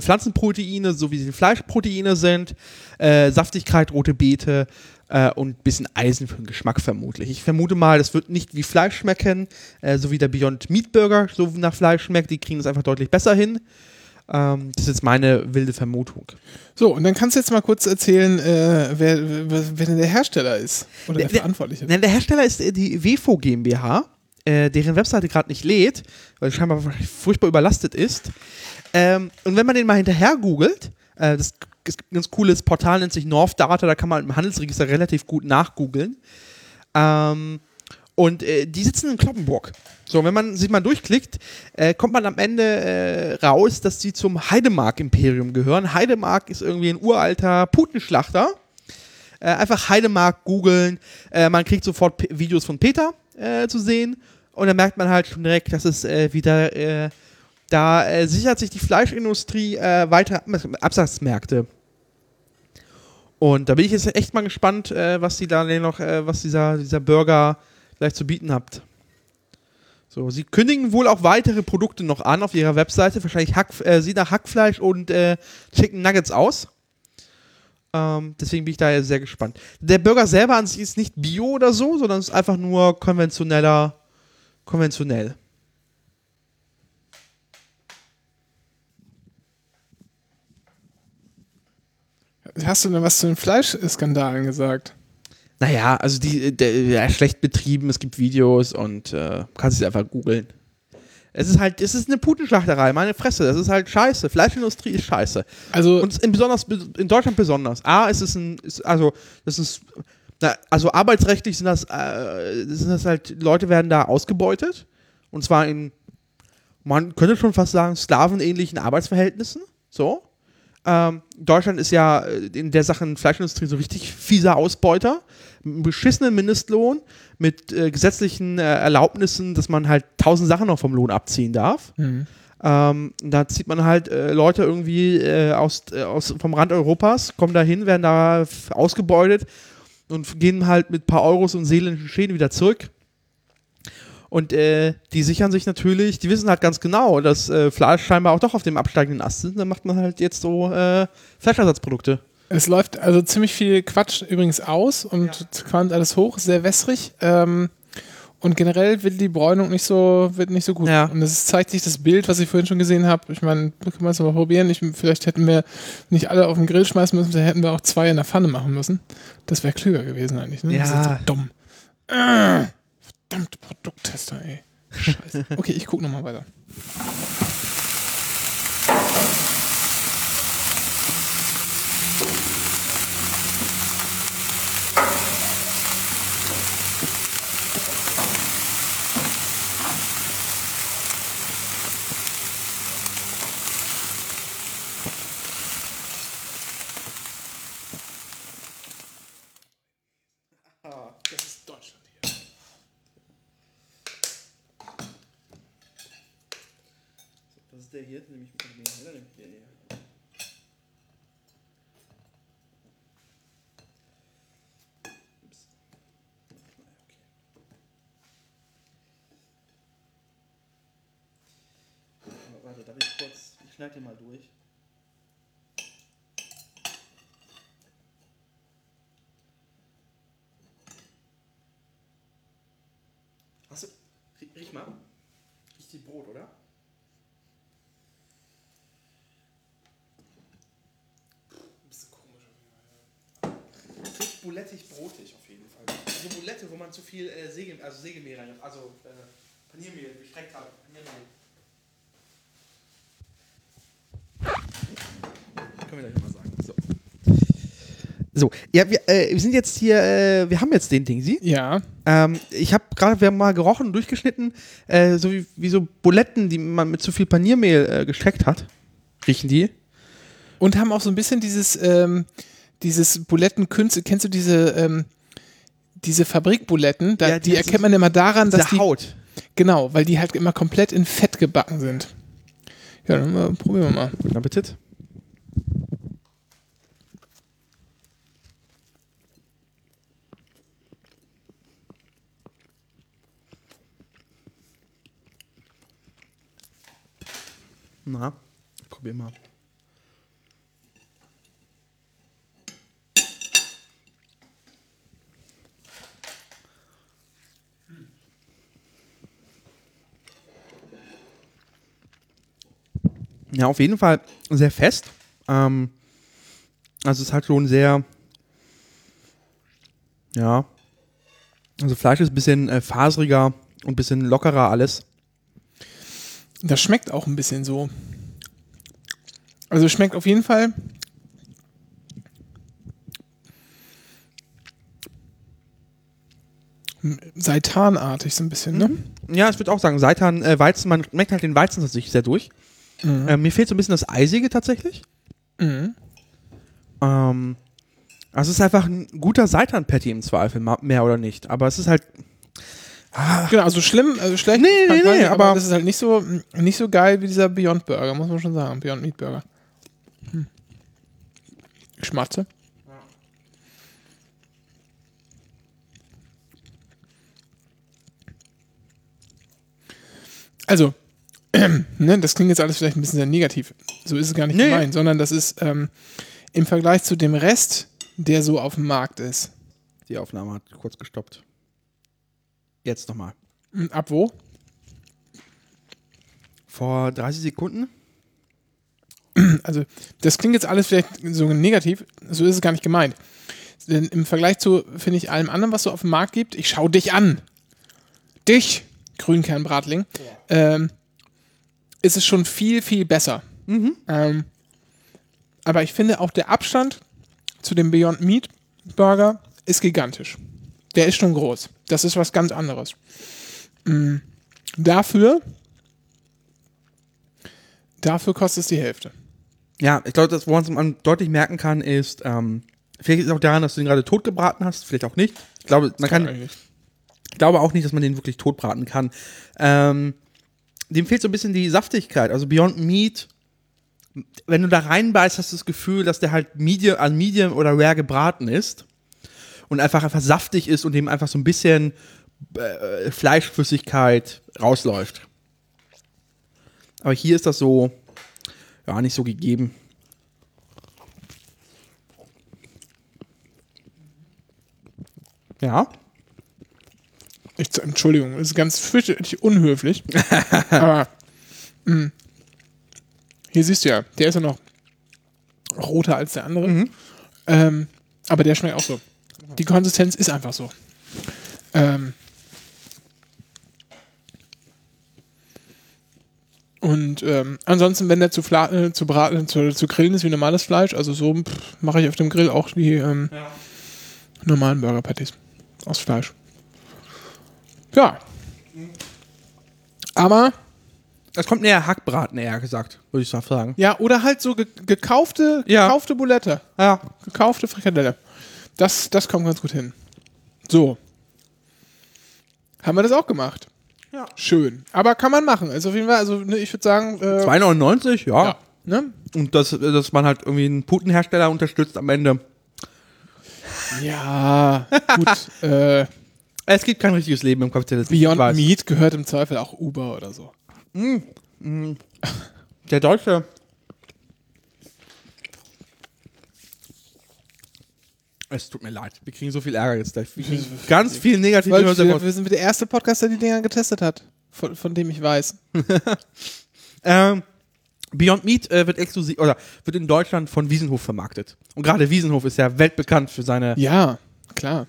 Pflanzenproteine, so wie sie Fleischproteine sind, äh, Saftigkeit, rote Beete äh, und ein bisschen Eisen für den Geschmack vermutlich. Ich vermute mal, das wird nicht wie Fleisch schmecken, äh, so wie der Beyond Meat Burger so nach Fleisch schmeckt. Die kriegen es einfach deutlich besser hin. Ähm, das ist jetzt meine wilde Vermutung. So, und dann kannst du jetzt mal kurz erzählen, äh, wer, wer, wer denn der Hersteller ist. Oder der, Der- Verantwortliche. Nein, der Hersteller ist äh, die WFO GmbH, äh, deren Webseite gerade nicht lädt, weil sie scheinbar furchtbar überlastet ist. Ähm, und wenn man den mal hinterher googelt, äh, das ist ein ganz cooles Portal, nennt sich North Data, da kann man im Handelsregister relativ gut nachgoogeln. Ähm, und äh, die sitzen in Kloppenburg. So, wenn man sich mal durchklickt, äh, kommt man am Ende äh, raus, dass sie zum Heidemark-Imperium gehören. Heidemark ist irgendwie ein uralter Putenschlachter. Äh, einfach Heidemark googeln. Äh, man kriegt sofort P Videos von Peter äh, zu sehen. Und dann merkt man halt schon direkt, dass es wieder, da äh, sichert sich die Fleischindustrie äh, weiter Absatzmärkte. Und da bin ich jetzt echt mal gespannt, äh, was die da noch, äh, was dieser, dieser Burger vielleicht zu bieten habt. So, sie kündigen wohl auch weitere Produkte noch an auf ihrer Webseite. Wahrscheinlich Hack, äh, sieht nach Hackfleisch und äh, Chicken Nuggets aus. Ähm, deswegen bin ich da sehr gespannt. Der Burger selber an sich ist nicht bio oder so, sondern ist einfach nur konventioneller, konventionell. Hast du denn was zu den Fleischskandalen gesagt? Naja, also die, der, der schlecht betrieben, es gibt Videos und äh, kannst es einfach googeln. Es ist halt, es ist eine Putenschlachterei, meine Fresse, das ist halt scheiße. Fleischindustrie ist scheiße. Also, Und in, besonders, in Deutschland besonders. A, ist es ein, ist, also, das ist, na, also arbeitsrechtlich sind das, äh, sind das halt, Leute werden da ausgebeutet. Und zwar in, man könnte schon fast sagen, sklavenähnlichen Arbeitsverhältnissen. So. Ähm, Deutschland ist ja äh, in der Sache Fleischindustrie so richtig fieser Ausbeuter. Mit einem beschissenen Mindestlohn, mit äh, gesetzlichen äh, Erlaubnissen, dass man halt tausend Sachen noch vom Lohn abziehen darf. hm. Ähm, da zieht man halt äh, Leute irgendwie äh, aus, äh, aus, vom Rand Europas, kommen da hin, werden da ausgebeutet und gehen halt mit ein paar Euros und seelischen Schäden wieder zurück. Und äh, die sichern sich natürlich, die wissen halt ganz genau, dass äh, Fleisch scheinbar auch doch auf dem absteigenden Ast ist. Dann macht man halt jetzt so äh, Fleischersatzprodukte. es läuft also ziemlich viel Quatsch übrigens aus und qualmt alles hoch, sehr wässrig. Ähm, und generell wird die Bräunung nicht so, wird nicht so gut. Ja. Und es zeigt sich das Bild, was ich vorhin schon gesehen habe. Ich meine, kann man es mal probieren. Ich, vielleicht hätten wir nicht alle auf den Grill schmeißen müssen, vielleicht hätten wir auch zwei in der Pfanne machen müssen. Das wäre klüger gewesen eigentlich. Ne? Das ist Ja. so dumm. Äh, verdammte Produkttester, ey. Scheiße. Okay, ich gucke nochmal weiter. Das ist der hier, nämlich mit dem Warte, darf ich kurz, ich schneide den mal durch. Hast du, rie- riech mal. Riecht die Brot, oder? Ein bisschen komisch. Es riecht bulettig brotig auf jeden Fall. Also Bulette, wo man zu viel äh, Säge, also Sägemehl rein, also äh, Paniermehl, gestreckt habe. Paniermehl. Können wir gleich nochmal sagen. So. So, ja, wir, äh, wir sind jetzt hier, äh, wir haben jetzt den Ding, Sie. Ja, Ähm, ich habe gerade, wir haben mal gerochen und durchgeschnitten, äh, so wie, wie so Buletten, die man mit zu viel Paniermehl äh, gestreckt hat. Riechen die? Und haben auch so ein bisschen dieses, ähm, dieses Bulettenkünste, kennst du diese, ähm, diese Fabrikbuletten, da, Ja, die die- erkennt man immer daran, dass die, Haut. genau, weil die halt immer komplett in Fett gebacken sind. Ja, dann äh, probieren wir mal. Guten Appetit. Na, probier mal. Ja, auf jeden Fall sehr fest. Ähm, also es ist halt schon sehr, ja, also Fleisch ist ein bisschen äh, faseriger und ein bisschen lockerer alles. Das schmeckt auch ein bisschen so. Also es schmeckt auf jeden Fall. Seitanartig so ein bisschen, ne? Ja, ich würde auch sagen, Seitan, äh, Weizen, man schmeckt halt den Weizen tatsächlich sehr durch. Äh, mir fehlt so ein bisschen das Eisige tatsächlich. Mhm. Ähm, also es ist einfach ein guter Seitan-Patty im Zweifel, mehr oder nicht. Aber es ist halt, Genau, also schlimm, also schlecht. Nee, nee, nee, aber- das ist halt nicht so, nicht so geil wie dieser Beyond Burger, muss man schon sagen. Beyond Meat Burger. Hm. Schmatze. Also, ne, das klingt jetzt alles vielleicht ein bisschen sehr negativ. So ist es gar nicht Nee. gemeint, sondern das ist ähm, im Vergleich zu dem Rest, der so auf dem Markt ist. die Aufnahme hat kurz gestoppt. Jetzt nochmal. Hm, Ab wo? Vor 30 Sekunden? also das klingt jetzt alles vielleicht so negativ, so ist es gar nicht gemeint. Denn im Vergleich zu, finde ich, allem anderen, was so auf dem Markt gibt, ich schau dich an. Dich, Grünkernbratling, ähm, ist es schon viel, viel besser. Ähm, aber ich finde auch der Abstand zu dem Beyond Meat Burger ist gigantisch. Der ist schon groß. Das ist was ganz anderes. Mm, dafür, dafür kostet es die Hälfte. Ja, ich glaube, das, woran man deutlich merken kann, ist, ähm, vielleicht ist es auch daran, dass du ihn gerade tot gebraten hast, vielleicht auch nicht. Ich glaube, man kann, eigentlich. ich glaube auch nicht, dass man den wirklich tot braten kann. Ähm, dem fehlt so ein bisschen die Saftigkeit. Also Beyond Meat, wenn du da reinbeißt, hast du das Gefühl, dass der halt medium, an Medium oder Rare gebraten ist und einfach einfach saftig ist und dem einfach so ein bisschen äh, Fleischflüssigkeit rausläuft. Aber hier ist das so, ja, nicht so gegeben. Ja. Ich, Entschuldigung, das ist ganz fürchterlich unhöflich. aber mh, hier siehst du ja, der ist ja noch roter als der andere. Ähm, aber der schmeckt auch so. Die Konsistenz ist einfach so. Ähm, und ähm, ansonsten, wenn der zu, fla äh, zu braten, zu, zu grillen ist wie normales Fleisch, also so mache ich auf dem Grill auch die ähm, normalen Burger Patties aus Fleisch. Ja. Aber, Es kommt näher Hackbraten, eher gesagt, würde ich sagen. ja, oder halt so ge gekaufte, Ja. gekaufte Bulette. Ja. Gekaufte Frikadelle. Das, das kommt ganz gut hin. So. Haben wir das auch gemacht? Ja. Schön. Aber kann man machen. Also auf jeden Fall, also ne, ich würde sagen, äh, 2,99, ja. ja. Ne? Und dass, dass man halt irgendwie einen Putenhersteller unterstützt am Ende. Ja, gut. äh, Es gibt kein richtiges Leben im Kapitalismus. Beyond. Meat gehört im Zweifel auch Uber oder so. Der Deutsche. Es tut mir leid. Wir kriegen so viel Ärger jetzt gleich. Ganz viel negative wir, wir sind der erste Podcast, der die Dinger getestet hat. Von, von dem ich weiß. Ähm, Beyond Meat äh, wird exklusiv oder wird in Deutschland von Wiesenhof vermarktet. Und gerade Wiesenhof ist ja weltbekannt für seine. Ja, klar.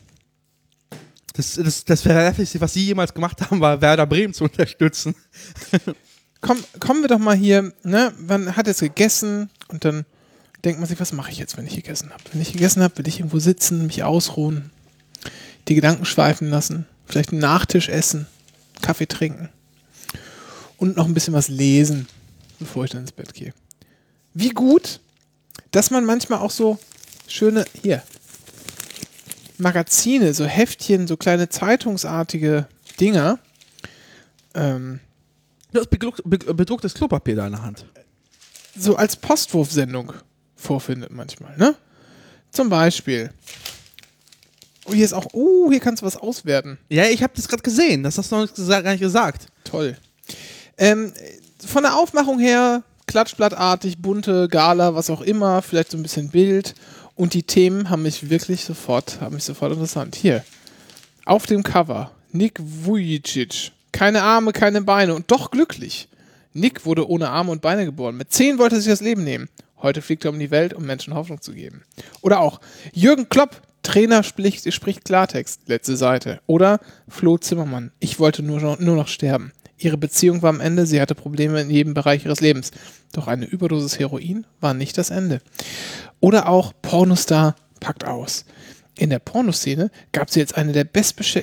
Das, das, das Verwerflichste, was sie jemals gemacht haben, war Werder Bremen zu unterstützen. Komm, kommen wir doch mal hier, ne? Man hat jetzt gegessen und dann denkt man sich, was mache ich jetzt, wenn ich gegessen habe? Wenn ich gegessen habe, will ich irgendwo sitzen, mich ausruhen, die Gedanken schweifen lassen, vielleicht einen Nachtisch essen, Kaffee trinken und noch ein bisschen was lesen, bevor ich dann ins Bett gehe. Wie gut, dass man manchmal auch so schöne, hier, Magazine, so Heftchen, so kleine zeitungsartige Dinger. Ähm, Du hast bedrucktes Klopapier da in der Hand. so als Postwurfsendung vorfindet manchmal, ne? Zum Beispiel. Oh, hier ist auch, oh, hier kannst du was auswerten. Ja, ich habe das gerade gesehen. Das hast du noch gar nicht gesagt. Toll. Ähm, von der Aufmachung her, klatschblattartig, bunte, Gala, was auch immer, vielleicht so ein bisschen Bild. Und die Themen haben mich wirklich sofort, haben mich sofort interessant. Hier, auf dem Cover, Nick Vujicic. Keine Arme, keine Beine und doch glücklich. Nick wurde ohne Arme und Beine geboren. Mit zehn wollte er sich das Leben nehmen. Heute fliegt er um die Welt, um Menschen Hoffnung zu geben. Oder auch Jürgen Klopp, Trainer spricht, spricht Klartext, letzte Seite. Oder Flo Zimmermann, ich wollte nur, nur noch sterben. Ihre Beziehung war am Ende, sie hatte Probleme in jedem Bereich ihres Lebens. Doch eine Überdosis Heroin war nicht das Ende. Oder auch Pornostar packt aus. In der Pornoszene gab sie jetzt eine der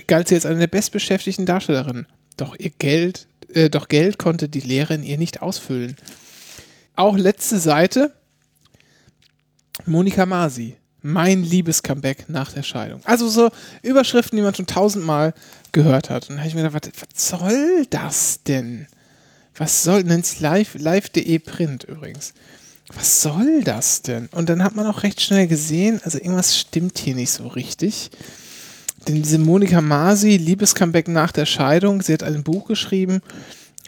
galt sie als eine der bestbeschäftigten Darstellerinnen. Doch ihr Geld, äh, doch Geld konnte die Lehre in ihr nicht ausfüllen. Auch letzte Seite. Monika Masi. Mein Liebes-Comeback nach der Scheidung. Also so Überschriften, die man schon tausendmal gehört hat. Und da habe ich mir gedacht, was, was soll das denn? Was soll, nennt live, live.de Print übrigens. Was soll das denn? Und dann hat man auch recht schnell gesehen, also irgendwas stimmt hier nicht so richtig. Denn diese Monika Masi, Liebescomeback nach der Scheidung, sie hat ein Buch geschrieben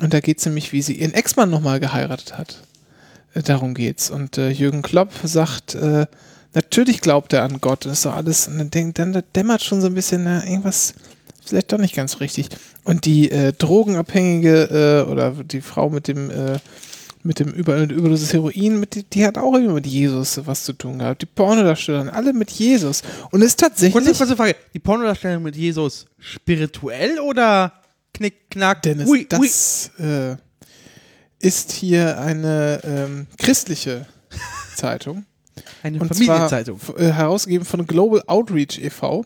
und da geht es nämlich, wie sie ihren Ex-Mann nochmal geheiratet hat. Äh, darum geht's. Und äh, Jürgen Klopp sagt, äh, natürlich glaubt er an Gott, das ist doch alles, und dann, denkt, dann dämmert schon so ein bisschen, na, irgendwas vielleicht doch nicht ganz richtig. Und die äh, Drogenabhängige äh, oder die Frau mit dem äh, mit dem Über Überdosis Heroin, mit, die, die hat auch immer mit Jesus was zu tun gehabt. Die Pornodarsteller, alle mit Jesus. Und es ist tatsächlich. Kurze, kurze Frage. Die Pornodarstellung mit Jesus spirituell oder knick, knack? Dennis, ui, ui. das äh, ist hier eine ähm, christliche Zeitung. Eine Und Familienzeitung. Zwar, äh, herausgegeben von Global Outreach e.V.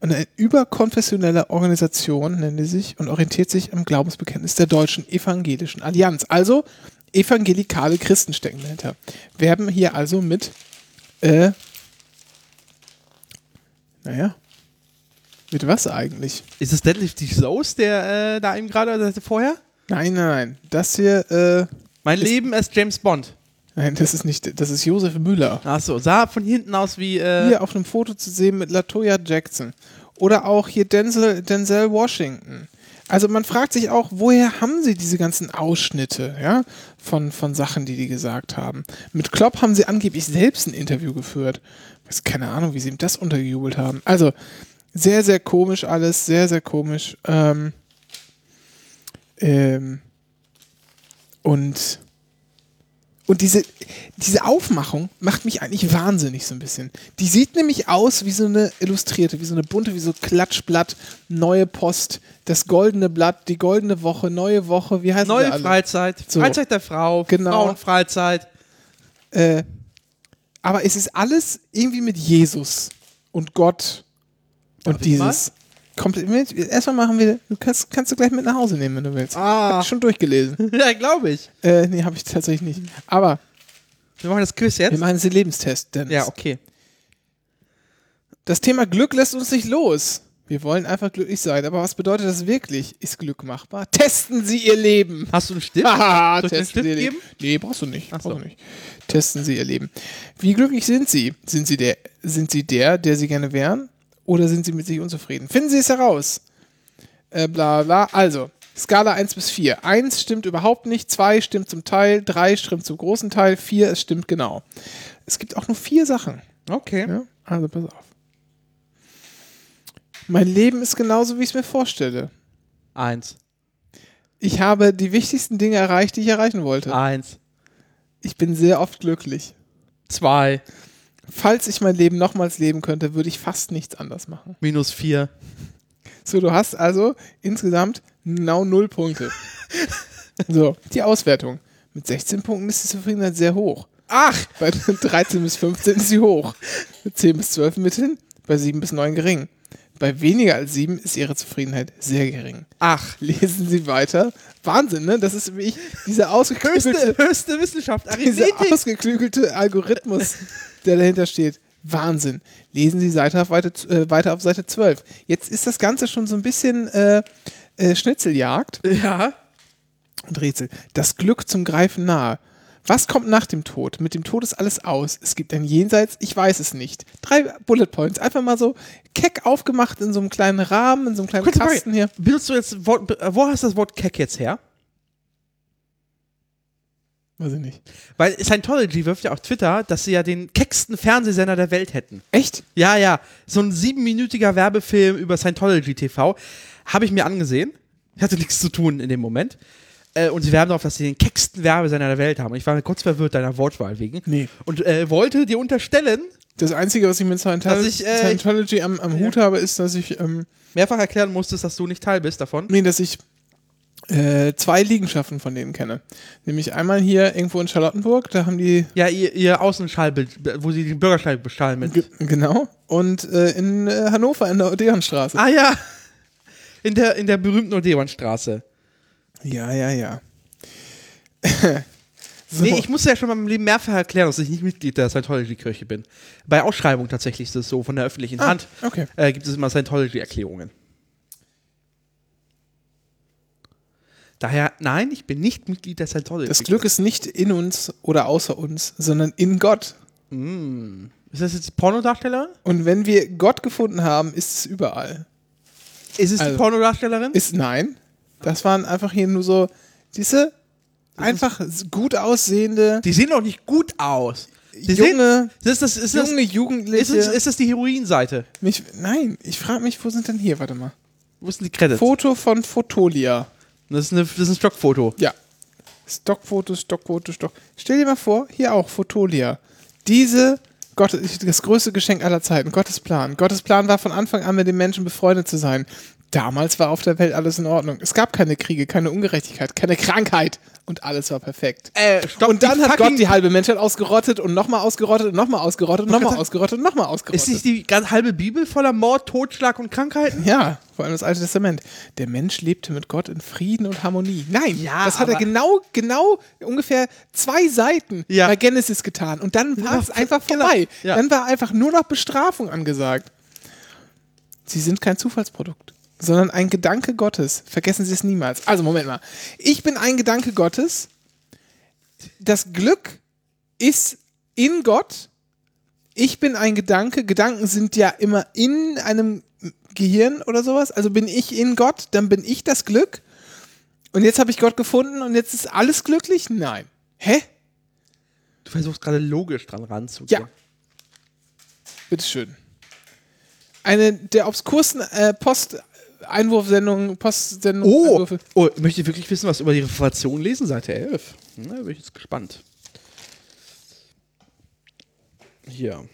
Eine überkonfessionelle Organisation nennt die sich und orientiert sich am Glaubensbekenntnis der Deutschen Evangelischen Allianz. Also evangelikale Christen stecken dahinter. Werben hier also mit, äh, naja, mit was eigentlich? Ist es Deadlift Shows, der äh, da eben gerade oder vorher? Nein, nein, nein. Das hier, äh, Mein Ist- Leben als James Bond. Nein, das ist nicht, das ist Josef Müller. Achso, sah von hinten aus wie. Äh, hier auf einem Foto zu sehen mit Latoya Jackson. Oder auch hier Denzel, Denzel Washington. Also man fragt sich auch, woher haben sie diese ganzen Ausschnitte ja, von, von Sachen, die die gesagt haben. Mit Klopp haben sie angeblich selbst ein Interview geführt. Weiß keine Ahnung, wie sie ihm das untergejubelt haben. Also sehr, sehr komisch alles, sehr, sehr komisch. Ähm, ähm, und und diese, diese Aufmachung macht mich eigentlich wahnsinnig so ein bisschen. Die sieht nämlich aus wie so eine illustrierte, wie so eine bunte, wie so Klatschblatt, neue Post, das goldene Blatt, die goldene Woche, neue Woche, wie heißt neue die alle? Freizeit. So. Freizeit der Frau. Genau. Frauenfreizeit. Äh, aber es ist alles irgendwie mit Jesus und Gott Darf und dieses. Komplett, erstmal machen wir, du kannst, kannst du gleich mit nach Hause nehmen, wenn du willst. Ah. Hab ich schon durchgelesen. ja, glaube ich. äh, nee, habe ich tatsächlich nicht. Aber Wir machen das Quiz wir jetzt. machen jetzt den Lebenstest, Dennis. Ja, okay. Das Thema Glück lässt uns nicht los. Wir wollen einfach glücklich sein. Aber was bedeutet das wirklich? Ist Glück machbar? Testen Sie Ihr Leben. Hast du einen Stift? Haha, testen Stift Sie Ihr Leben. Nee, brauchst du nicht. So. Brauchst du nicht. Testen Sie Ihr Leben. Wie glücklich sind Sie? Sind Sie der, sind Sie der, der Sie gerne wären? Oder sind Sie mit sich unzufrieden? Finden Sie es heraus. Äh, bla bla. Also, Skala 1 bis 4. 1 stimmt überhaupt nicht, 2 stimmt zum Teil, 3 stimmt zum großen Teil, 4 es stimmt genau. Es gibt auch nur vier Sachen. Okay. Ja? Also pass auf. Mein Leben ist genauso, wie ich es mir vorstelle. Eins. Ich habe die wichtigsten Dinge erreicht, die ich erreichen wollte. Eins. Ich bin sehr oft glücklich. Zwei. Falls ich mein Leben nochmals leben könnte, würde ich fast nichts anders machen. Minus vier. So, du hast also insgesamt genau null Punkte. so, die Auswertung. Mit 16 Punkten ist die Zufriedenheit sehr hoch. Ach! Bei 13 bis 15 ist sie hoch. Mit 10 bis 12 mitteln, bei 7 bis 9 gering. Bei weniger als 7 ist ihre Zufriedenheit sehr gering. Ach. Lesen Sie weiter. Wahnsinn, ne? Das ist wie ich, dieser ausgeklügelte, Höchste, höchste Wissenschaft. dieser Arithmetik. ausgeklügelte Algorithmus, der dahinter steht. Wahnsinn. Lesen Sie Seite auf Seite, äh, weiter auf Seite 12. Jetzt ist das Ganze schon so ein bisschen äh, äh, Schnitzeljagd Ja. und Rätsel. Das Glück zum Greifen nahe. Was kommt nach dem Tod? Mit dem Tod ist alles aus. Es gibt ein Jenseits, ich weiß es nicht. Drei Bullet Points, einfach mal so keck aufgemacht in so einem kleinen Rahmen, in so einem kleinen Kurze Frage. Kasten hier. Benutzt du jetzt äh, wo hast du das Wort Keck jetzt her? Weiß ich nicht. Weil Scientology wirft ja auf Twitter, dass sie ja den kecksten Fernsehsender der Welt hätten. Echt? Ja, ja. So ein siebenminütiger Werbefilm über Scientology TV habe ich mir angesehen. Ich hatte nichts zu tun in dem Moment. Äh, und sie werben darauf, dass sie den kecksten Werbesender der Welt haben. Und ich war kurz verwirrt deiner Wortwahl wegen. Nee. Und äh, wollte dir unterstellen, Das Einzige, was ich mit Scientology, ich, äh, Scientology am, am Hut habe, ist, dass ich, ähm, mehrfach erklären musstest, dass du nicht Teil bist davon. nee, dass ich äh, zwei Liegenschaften von denen kenne. Nämlich einmal hier irgendwo in Charlottenburg, da haben die Ja, ihr, ihr Außenschallbild, wo sie den Bürgersteig beschallen mit. Ge genau. Und äh, in äh, Hannover in der Odeonstraße. ah ja. In der, in der berühmten Odeonstraße. Ja, ja, ja. so. Nee, ich musste ja schon mal im Leben mehrfach erklären, dass ich nicht Mitglied der Scientology-Kirche bin. Bei Ausschreibung tatsächlich ist es so, von der öffentlichen Ah, Hand okay. äh, gibt es immer Scientology-Erklärungen. Daher, nein, ich bin nicht Mitglied der Scientology. Das Glück ist nicht in uns oder außer uns, sondern in Gott. Ist das jetzt Pornodarstellerin? Und wenn wir Gott gefunden haben, ist es überall. Ist es Also- die Pornodarstellerin? Ist nein. Das waren einfach hier nur so, diese einfach gut aussehende die sehen doch nicht gut aus. Die junge, Sehen, ist das, ist das, junge ist Jugendliche. das, ist das die Heroinseite? mich, nein, ich frage mich, wo sind denn hier? Warte mal. Wo sind die Credits? Foto von Fotolia. Das ist, eine, das ist ein Stockfoto. Ja. Stockfoto, Stockfoto, Stock. Stell dir mal vor, hier auch Fotolia. Diese Gott, das größte Geschenk aller Zeiten, Gottes Plan. Gottes Plan war von Anfang an mit den Menschen befreundet zu sein. Damals war auf der Welt alles in Ordnung. Es gab keine Kriege, keine Ungerechtigkeit, keine Krankheit und alles war perfekt. Äh, stopp, und dann hat Gott die halbe Menschheit ausgerottet und nochmal ausgerottet und nochmal ausgerottet und nochmal ausgerottet und nochmal ausgerottet. Ist nicht die ganz halbe Bibel voller Mord, Totschlag und Krankheiten? Ja, vor allem das Alte Testament. Der Mensch lebte mit Gott in Frieden und Harmonie. Nein, Ja, das hat er genau, genau ungefähr zwei Seiten Ja. bei Genesis getan. Und dann war Ja, es einfach genau. vorbei. Ja. Dann war einfach nur noch Bestrafung angesagt. Sie sind kein Zufallsprodukt, sondern ein Gedanke Gottes. Vergessen Sie es niemals. Also, Moment mal. Ich bin ein Gedanke Gottes. Das Glück ist in Gott. Ich bin ein Gedanke. Gedanken sind ja immer in einem Gehirn oder sowas. Also bin ich in Gott, dann bin ich das Glück. Und jetzt habe ich Gott gefunden und jetzt ist alles glücklich? Nein. Hä? Du versuchst gerade logisch dran ranzugehen. Ja. Bitteschön. Eine der obskursten äh, Post-Einwurfsendungen, Postsendungen. Oh, Einwürfe. oh, möchtet ihr wirklich wissen, was über die Reformation lesen? Seite 11. Na, bin ich jetzt gespannt. Hier.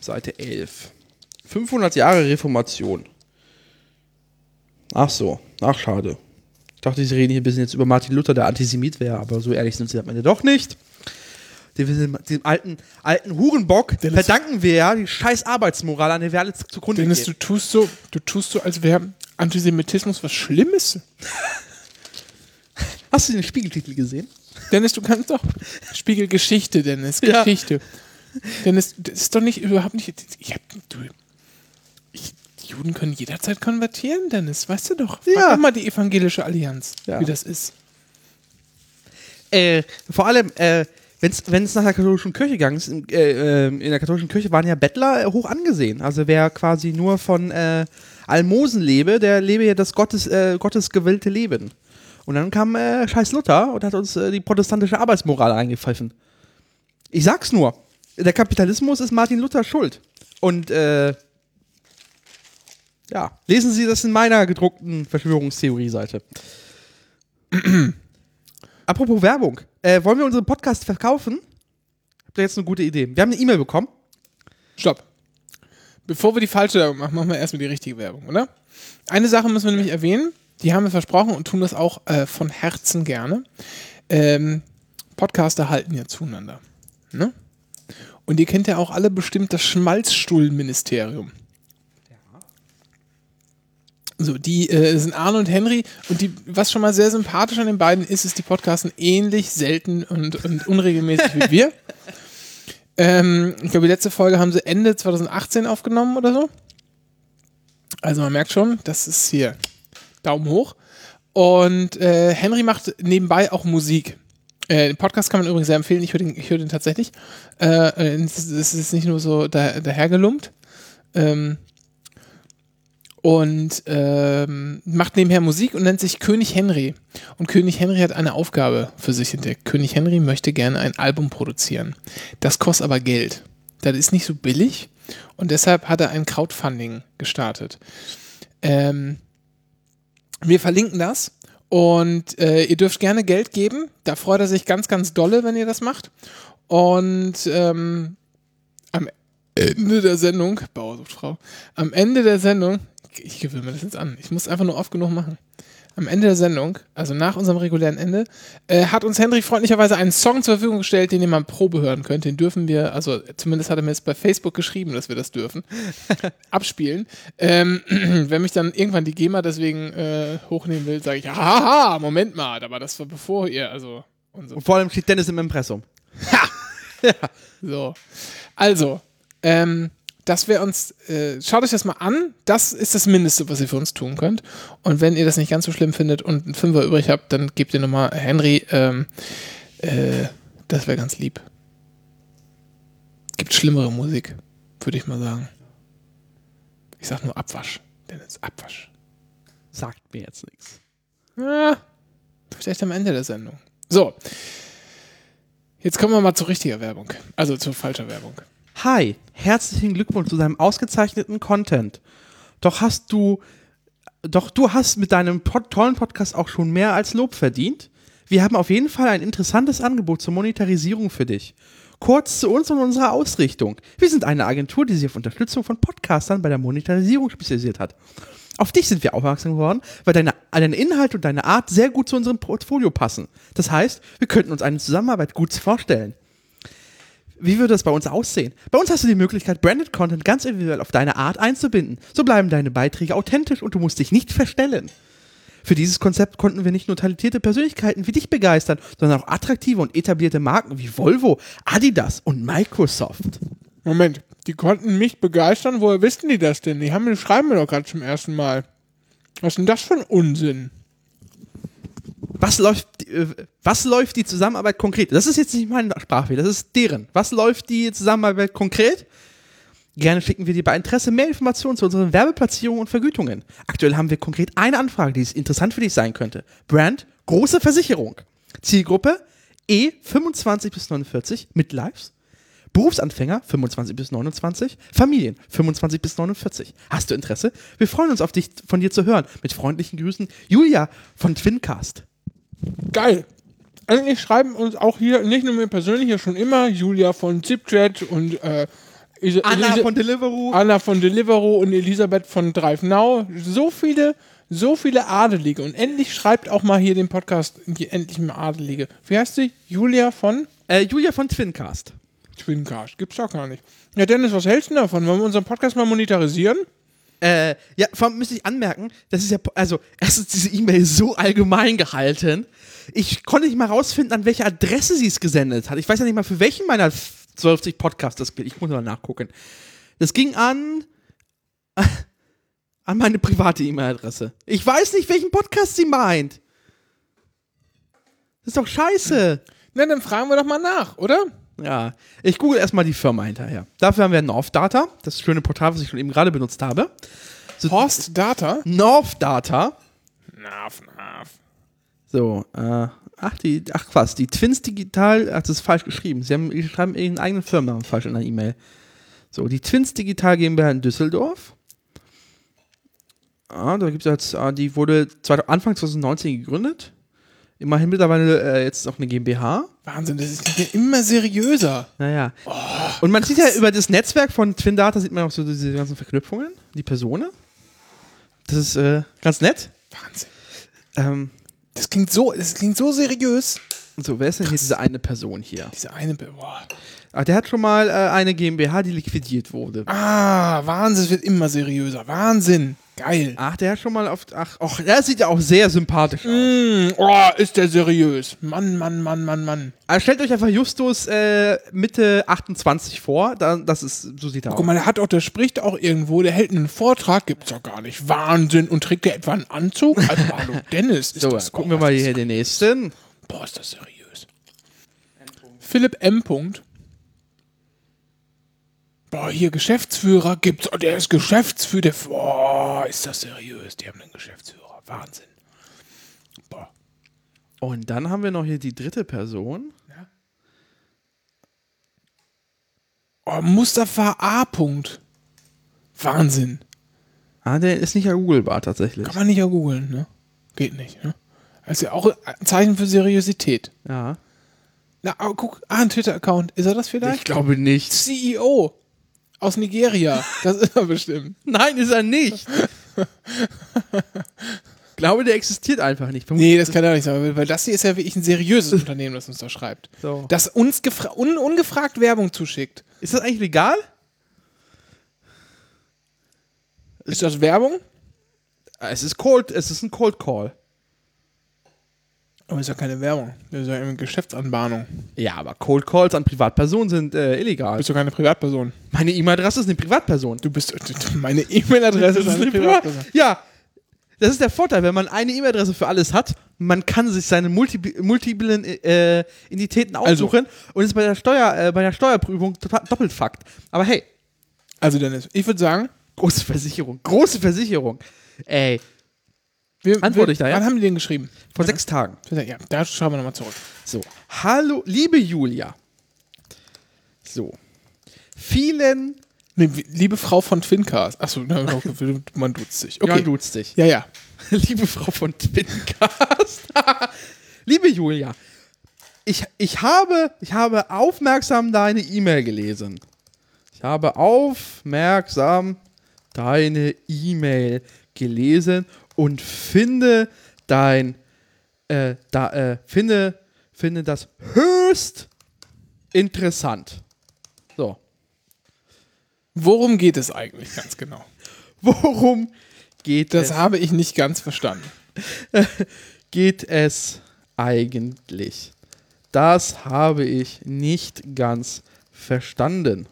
Seite 11. 500 Jahre Reformation. Ach so, ach schade. Ich dachte, sie reden hier ein bisschen jetzt über Martin Luther, der Antisemit wäre, aber so ehrlich sind sie am Ende doch nicht. Dem, dem alten, alten Hurenbock Dennis- verdanken wir ja die scheiß Arbeitsmoral, an der wir alle zugrunde Dennis, gehen. du tust so, du tust so, als wäre Antisemitismus was Schlimmes. Hast du den Spiegeltitel gesehen? Dennis, du kannst doch. Spiegelgeschichte, Dennis. Ja. Geschichte. Dennis, das ist doch nicht überhaupt nicht. Ich hab, du, ich, die Juden können jederzeit konvertieren, Dennis. Weißt du doch. Frag Ja. doch mal die evangelische Allianz, Ja. wie das ist. Äh, vor allem, äh, wenn es nach der katholischen Kirche gegangen ist, in, äh, äh, in der katholischen Kirche waren ja Bettler äh, hoch angesehen. Also wer quasi nur von äh, Almosen lebe, der lebe ja das Gottes, äh, Gottes gewillte Leben. Und dann kam äh, Scheiß Luther und hat uns äh, die protestantische Arbeitsmoral eingepfiffen. Ich sag's nur, der Kapitalismus ist Martin Luther schuld. Und äh, ja, lesen Sie das in meiner gedruckten Verschwörungstheorie-Seite. Apropos Werbung. Äh, wollen wir unseren Podcast verkaufen? Habt ihr jetzt eine gute Idee? Wir haben eine E-Mail bekommen. Stopp. Bevor wir die falsche Werbung machen, machen wir erstmal die richtige Werbung, oder? Eine Sache müssen wir nämlich erwähnen, die haben wir versprochen und tun das auch äh, von Herzen gerne. Ähm, Podcaster halten ja zueinander. Ne? Und ihr kennt ja auch alle bestimmt das Schmalzstuhlministerium. So, die äh, sind Arne und Henry und die, was schon mal sehr sympathisch an den beiden ist, ist, die podcasten ähnlich selten und, und unregelmäßig wie wir. Ähm, ich glaube, die letzte Folge haben sie Ende 2018 aufgenommen oder so. Also man merkt schon, das ist hier Daumen hoch. Und äh, Henry macht nebenbei auch Musik. Äh, den Podcast kann man übrigens sehr empfehlen. Ich höre den, ich hör den tatsächlich. Äh, äh, es ist, ist nicht nur so da, dahergelumpt. Ähm, und ähm, macht nebenher Musik und nennt sich König Henry. Und König Henry hat eine Aufgabe für sich entdeckt. König Henry möchte gerne ein Album produzieren. Das kostet aber Geld. Das ist nicht so billig und deshalb hat er ein Crowdfunding gestartet. Ähm, wir verlinken das und äh, ihr dürft gerne Geld geben. Da freut er sich ganz, ganz dolle, wenn ihr das macht. Und ähm, am Ende der Sendung, Bauersuchtfrau, am Ende der Sendung ich gewöhne mir das jetzt an. Ich muss einfach nur oft genug machen. Am Ende der Sendung, also nach unserem regulären Ende, äh, hat uns Henry freundlicherweise einen Song zur Verfügung gestellt, den ihr mal Probe hören könnt. Den dürfen wir, also zumindest hat er mir jetzt bei Facebook geschrieben, dass wir das dürfen, abspielen. Ähm, wenn mich dann irgendwann die GEMA deswegen äh, hochnehmen will, sage ich, haha, Moment mal, aber das war bevor ihr, also. Und, so. und vor allem steht Dennis im Impressum. Ha! ja. So. Also, ähm, dass wir uns, äh, schaut euch das mal an. Das ist das Mindeste, was ihr für uns tun könnt. Und wenn ihr das nicht ganz so schlimm findet und einen Fünfer übrig habt, dann gebt ihr nochmal Henry. Ähm, äh, das wäre ganz lieb. Gibt schlimmere Musik, würde ich mal sagen. Ich sag nur Abwasch. Denn es ist Abwasch. Sagt mir jetzt nichts. Ja, vielleicht am Ende der Sendung. So. Jetzt kommen wir mal zu richtiger Werbung. Also zu falscher Werbung. Hi, herzlichen Glückwunsch zu deinem ausgezeichneten Content. Doch hast du, doch du hast mit deinem pod tollen Podcast auch schon mehr als Lob verdient. Wir haben auf jeden Fall ein interessantes Angebot zur Monetarisierung für dich. Kurz zu uns und unserer Ausrichtung. Wir sind eine Agentur, die sich auf Unterstützung von Podcastern bei der Monetarisierung spezialisiert hat. Auf dich sind wir aufmerksam geworden, weil deine, deine Inhalte und deine Art sehr gut zu unserem Portfolio passen. Das heißt, wir könnten uns eine Zusammenarbeit gut vorstellen. Wie würde das bei uns aussehen? Bei uns hast du die Möglichkeit, Branded Content ganz individuell auf deine Art einzubinden. So bleiben deine Beiträge authentisch und du musst dich nicht verstellen. Für dieses Konzept konnten wir nicht nur talentierte Persönlichkeiten wie dich begeistern, sondern auch attraktive und etablierte Marken wie Volvo, Adidas und Microsoft. Moment, die konnten mich begeistern? Woher wissen die das denn? Die haben schreiben mir doch gerade zum ersten Mal. Was ist denn das für ein Unsinn? Was läuft, äh, was läuft die Zusammenarbeit konkret? Das ist jetzt nicht meine Sprachfehler, das ist deren. Was läuft die Zusammenarbeit konkret? Gerne schicken wir dir bei Interesse mehr Informationen zu unseren Werbeplatzierungen und Vergütungen. Aktuell haben wir konkret eine Anfrage, die interessant für dich sein könnte. Brand, große Versicherung. Zielgruppe E 25 bis 49 mit Lives. Berufsanfänger 25 bis 29, Familien 25 bis 49. Hast du Interesse? Wir freuen uns auf dich von dir zu hören. Mit freundlichen Grüßen, Julia von Twincast. Geil. Eigentlich schreiben uns auch hier, nicht nur mir persönlich, ja schon immer, Julia von ZipChat und äh, Anna Elisa von Deliveroo. Anna von Deliveroo und Elisabeth von Drive Now. So viele, so viele Adelige. Und endlich schreibt auch mal hier den Podcast, endlich mal Adelige. Wie heißt sie? Julia von? Äh, Julia von Twincast. Twincast, gibt's doch gar nicht. Ja, Dennis, was hältst du davon? Wollen wir unseren Podcast mal monetarisieren? Äh, ja, vor allem müsste ich anmerken, das ist ja, also, erstens, diese E-Mail so allgemein gehalten. Ich konnte nicht mal rausfinden, an welche Adresse sie es gesendet hat. Ich weiß ja nicht mal, für welchen meiner 12 Podcasts das gilt. Ich muss mal nachgucken. Das ging an, an meine private E-Mail-Adresse. Ich weiß nicht, welchen Podcast sie meint. Das ist doch scheiße. Na, dann fragen wir doch mal nach, oder? Ja, ich google erstmal die Firma hinterher. Dafür haben wir North Data, das schöne Portal, was ich schon eben gerade benutzt habe. So, Horst Data? North Data. Nav, nav. So, äh, ach, die, ach was, die Twins Digital, ach, das ist falsch geschrieben. Sie haben, die schreiben ihren eigenen Firmennamen falsch in der E-Mail. So, die Twins Digital GmbH in Düsseldorf. Ah, da gibt es jetzt, ah, die wurde Anfang 2019 gegründet. Immerhin mittlerweile äh, jetzt auch eine GmbH. Wahnsinn, das ist ja immer seriöser. Naja. Oh, und man krass. sieht ja über das Netzwerk von Twin Data sieht man auch so diese ganzen Verknüpfungen, die Personen. Das ist äh, ganz nett. Wahnsinn. Ähm, das klingt so, das klingt so seriös. So, wer ist denn krass. hier diese eine Person hier? Diese eine, boah. Ach, der hat schon mal äh, eine GmbH, die liquidiert wurde. Ah, Wahnsinn, es wird immer seriöser. Wahnsinn. Geil. Ach, der hat schon mal auf. Ach, och, der sieht ja auch sehr sympathisch aus. Mm, oh, ist der seriös. Mann, Mann, Mann, Mann, Mann. Also stellt euch einfach Justus äh, Mitte 28 vor. Da, das ist, so sieht er Guck aus. mal, der hat auch, der spricht auch irgendwo, der hält einen Vortrag, gibt's doch gar nicht. Wahnsinn. Und trägt der etwa einen Anzug? Also, hallo, Dennis. Ist So, das, gucken oh, wir mal hier den nächsten. Boah, ist das seriös. Philipp M. Punkt. Boah, hier Geschäftsführer gibt's. Oh, der ist Geschäftsführer. Boah, ist das seriös. Die haben einen Geschäftsführer. Wahnsinn. Boah. Und dann haben wir noch hier die dritte Person. Oh, Mustafa A. Punkt. Wahnsinn. Ah, der ist nicht googelbar tatsächlich. Kann man nicht ja googeln, ne? Geht nicht, ne? Ja auch ein Zeichen für Seriosität. Ja. Na, aber guck, ah, ein Twitter-Account. Ist er das vielleicht? Ich glaube nicht. CEO aus Nigeria. Das ist er bestimmt. Nein, ist er nicht. ich glaube, der existiert einfach nicht. Nee, das kann er nicht sein, weil das hier ist ja wirklich ein seriöses Unternehmen, das uns da schreibt. So. Das uns un ungefragt Werbung zuschickt. Ist das eigentlich legal? Ist das Werbung? Es ist cold, es ist ein Cold Call. Aber ist ja keine Werbung. Das ist ja eine Geschäftsanbahnung. Ja, aber Cold Calls an Privatpersonen sind äh, illegal. Bist du keine Privatperson? Meine E-Mail-Adresse ist eine Privatperson. Du bist. Meine E-Mail-Adresse ist eine Privatperson. Ja, das ist der Vorteil, wenn man eine E-Mail-Adresse für alles hat, man kann sich seine multi multiplen äh, Identitäten Also. aussuchen und ist bei der Steuer äh, bei der Steuerprüfung total doppelt fuckt. Aber hey, Also Dennis, ich würde sagen, große Versicherung, große Versicherung. Ey, wir, Antworte wir, ich da, ja? Wann haben die den geschrieben? vor sechs Tagen. Ja, da schauen wir nochmal zurück. So, hallo, liebe Julia. So, vielen, Nee, liebe Frau von Twincast. Achso, man duzt sich. Okay. ja, duzt dich. Ja, ja. liebe Frau von Twincast. liebe Julia, ich, ich, habe, ich habe aufmerksam deine E-Mail gelesen. Ich habe aufmerksam deine E-Mail gelesen und finde dein, äh, da, äh, finde, finde das höchst interessant. So, Worum geht es eigentlich ganz genau? worum geht Das es? habe ich nicht ganz verstanden. geht es eigentlich? Das habe ich nicht ganz verstanden.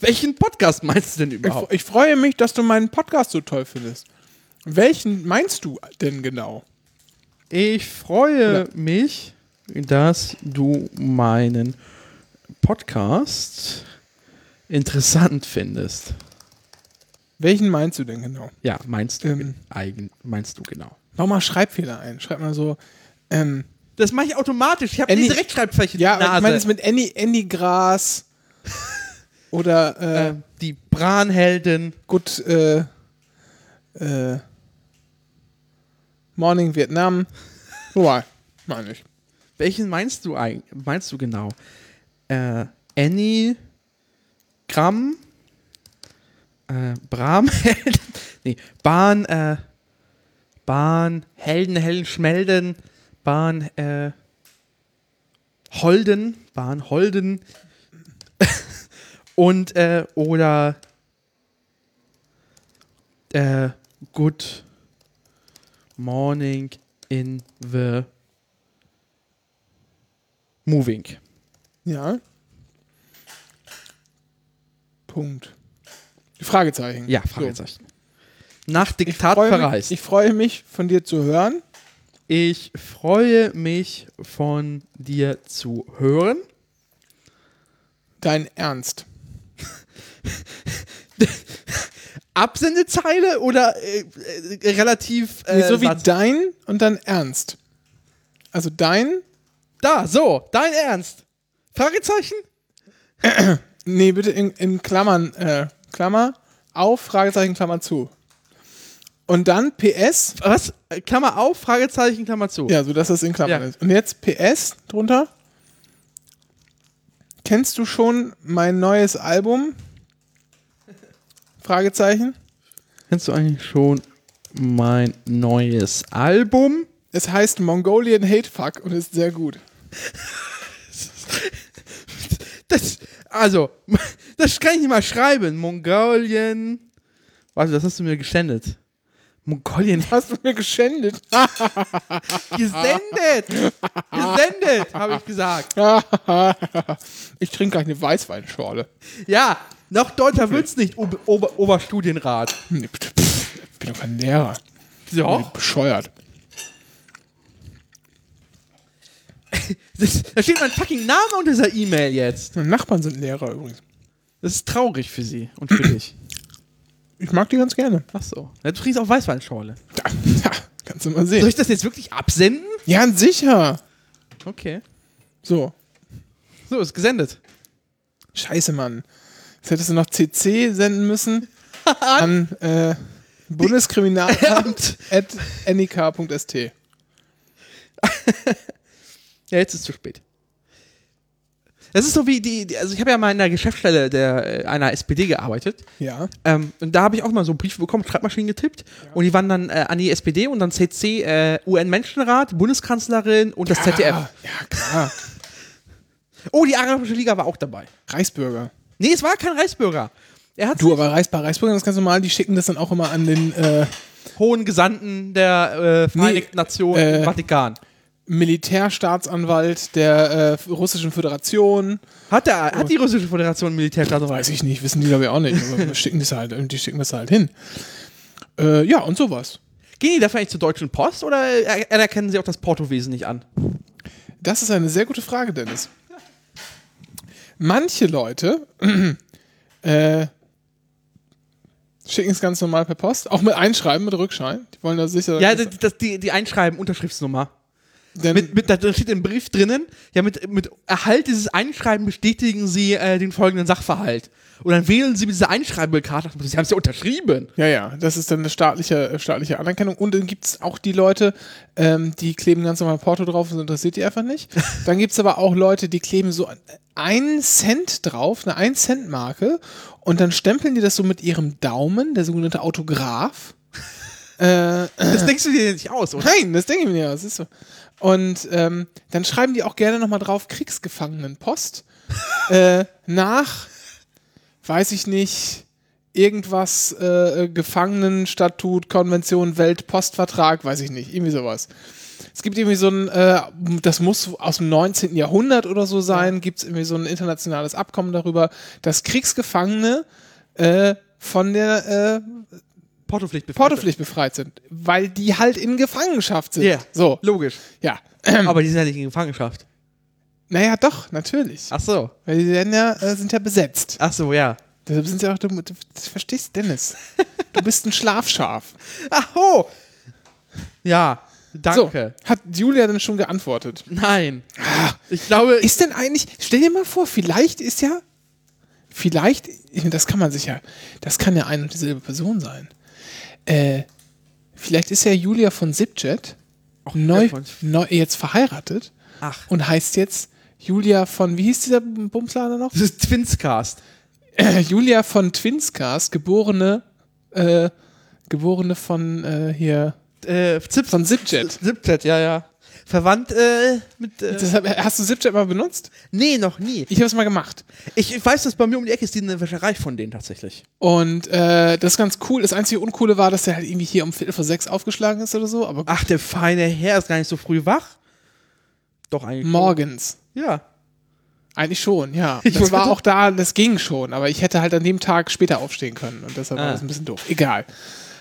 Welchen Podcast meinst du denn Ich, überhaupt? ich freue mich, dass du meinen Podcast so toll findest. Welchen meinst du denn genau? Ich freue mich, dass du meinen Podcast interessant findest. Welchen meinst du denn genau? Ja, meinst du, Ähm. eigen, meinst du genau. Mach mal Schreibfehler ein. Schreib mal so. Ähm, Das mache ich automatisch. Ich habe Annie- die Rechtschreibfläche ja, der ich meine Nase. es mit Annie, Annie Gras oder äh, äh, die Branheldin. gut äh, äh, Morning Vietnam. Wobei, meine ich. Welchen meinst du eigentlich? Meinst du genau? Äh, Annie Gramm, äh, Bramhelden, nee, Bahn, äh, Bahn, Helden, Helden, Schmelden, Bahn, äh, Holden, Bahn, Holden und, äh, oder, äh, Good Morning in the Moving. Ja. Punkt. Fragezeichen. Ja, So. Fragezeichen. Nach Ich Diktat mich, verreist. ich freue mich, von dir zu hören. Ich freue mich von dir zu hören. Dein Ernst. Absendezeile oder äh, äh, relativ äh, Nee, so wie Satz? dein und dann Ernst. Also dein. da, so, dein Ernst. Fragezeichen? Nee, bitte in, in Klammern. Äh, Klammer auf, Fragezeichen, Klammer zu. Und dann PS. Was? Klammer auf, Fragezeichen, Klammer zu. Ja, so dass das in Klammern Ja. ist. Und jetzt PS drunter. Kennst du schon mein neues Album? Fragezeichen. Kennst du eigentlich schon mein neues Album? Es heißt Mongolian Hate Fuck und ist sehr gut. Das, also, das kann ich nicht mal schreiben. Mongolien. Warte, das hast du mir geschändet. Mongolien. Hast du mir geschändet? Gesendet! Gesendet, habe ich gesagt. ich trinke gleich eine Weißweinschorle. Ja, noch deutscher wird's nicht, Ober Ober Oberstudienrat. Nee, pff, pff, Ich bin doch kein Lehrer. Doch. Bescheuert. Das, da steht mein fucking Name unter dieser E-Mail jetzt. Meine Nachbarn sind Lehrer übrigens. Das ist traurig für sie und für dich. Ich mag die ganz gerne. Ach so. Ja, du trinkst auch Weißweinschorle. Ja, kannst du mal Soll sehen. ich das jetzt wirklich absenden? Ja, sicher. Okay. So. So, ist gesendet. Scheiße, Mann. Jetzt hättest du noch CC senden müssen an äh, Bundeskriminalamt at nik.st. Ja, jetzt ist es zu spät. Das ist so wie die, die also ich habe ja mal in der Geschäftsstelle der, äh, einer SPD gearbeitet. Ja. Ähm, und da habe ich auch mal so Briefe bekommen, Schreibmaschinen getippt. Und die waren dann äh, an die SPD und dann CC, äh, UN-Menschenrat, Bundeskanzlerin und das ZDF. Ja, ja, klar. Oh, die Arabische Liga war auch dabei. Reichsbürger. Nee, es war kein Reichsbürger. Er hat Du, aber Reichs bei Reichsbürgern ist ganz normal, die schicken das dann auch immer an den äh, hohen Gesandten der äh, Vereinigten Nationen äh, im Vatikan. Militärstaatsanwalt der äh, Russischen Föderation. Hat, der, hat die russische Föderation Militärstaatsanwalt? Weiß ich nicht, wissen die glaube ich auch nicht, aber schicken das halt, die schicken das halt hin. Äh, ja, und sowas. Gehen die dafür eigentlich zur Deutschen Post oder er- anerkennen sie auch das Portowesen nicht an? Das ist eine sehr gute Frage, Dennis. Manche Leute äh, schicken es ganz normal per Post, auch mit Einschreiben, mit Rückschein. Die wollen da sicher. Ja, das, das, die, die Einschreiben, Unterschriftsnummer. Mit, mit, da steht im Brief drinnen, ja, mit, mit Erhalt dieses Einschreiben bestätigen Sie äh, den folgenden Sachverhalt. Und dann wählen Sie mit dieser Einschreibekarte, Sie haben es ja unterschrieben. ja, ja, das ist dann eine staatliche, äh, staatliche Anerkennung. Und dann gibt es auch die Leute, ähm, die kleben ganz normal Porto drauf, das interessiert die einfach nicht. Dann gibt es aber auch Leute, die kleben so einen Cent drauf, eine 1-Cent-Marke, und dann stempeln die das so mit ihrem Daumen, der sogenannte Autograph. Äh, Das denkst du dir nicht aus, oder? Nein, das denke ich mir ja, das ist so. Und ähm, dann schreiben die auch gerne nochmal drauf Kriegsgefangenenpost äh, nach, weiß ich nicht, irgendwas, äh, Gefangenenstatut, Konvention, Weltpostvertrag, weiß ich nicht, irgendwie sowas. Es gibt irgendwie so ein, äh, das muss aus dem 19. Jahrhundert oder so sein, gibt es irgendwie so ein internationales Abkommen darüber, dass Kriegsgefangene äh, von der äh, Portopflicht befreit. Portopflicht befreit sind, weil die halt in Gefangenschaft sind. Ja. So, Logisch. ja. Aber die sind ja nicht in Gefangenschaft. Naja, doch, natürlich. Ach so. Weil die werden ja, äh, sind ja besetzt. Ach so, ja. Deshalb sind sie auch, du, du, du verstehst, Dennis. Du bist ein Schlafschaf. Ach oh. Ja, danke. So, hat Julia denn schon geantwortet? Nein. Ich glaube, Ist denn eigentlich, stell dir mal vor, vielleicht ist ja, vielleicht, das kann man sich ja, das kann ja eine und dieselbe Person sein. Äh, vielleicht ist ja Julia von Zipjet neu, neu, jetzt verheiratet ach, und heißt jetzt Julia von, wie hieß dieser Bumslader noch? das ist Twinscast. Äh, Julia von Twinscast, geborene, äh, geborene von äh, hier, Äh, Zips, von Zipjet. Zipjet, ja, ja. Verwandt äh, mit. Äh, Deshalb, hast du Zipjet mal benutzt? nee, noch nie. Ich habe es mal gemacht. Ich, ich weiß, dass bei mir um die Ecke ist die eine Wäscherei von denen tatsächlich. Und äh, das ist ganz cool. Das einzige Uncoole war, dass der halt irgendwie hier um Viertel vor sechs aufgeschlagen ist oder so, aber Ach, der feine Herr ist gar nicht so früh wach. Doch eigentlich. schon. morgens. Ja. Eigentlich schon, ja. Ich das war auch da, das ging schon, aber ich hätte halt an dem Tag später aufstehen können und deshalb war Ah. das ein bisschen doof. Egal.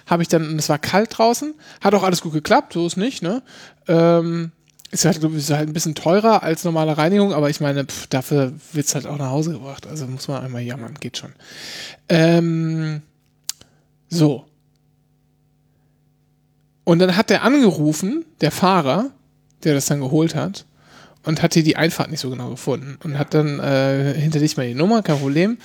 Habe ich dann, und es war kalt draußen, hat auch alles gut geklappt, so ist nicht, ne? Ähm, ist halt, ist halt ein bisschen teurer als normale Reinigung, aber ich meine, pff, dafür wird's halt auch nach Hause gebracht. Also muss man einmal jammern, geht schon. Ähm, so. Und dann hat der angerufen, der Fahrer, der das dann geholt hat, und hat hier die Einfahrt nicht so genau gefunden. Und hat dann äh, hinter dich mal die Nummer, kein Problem.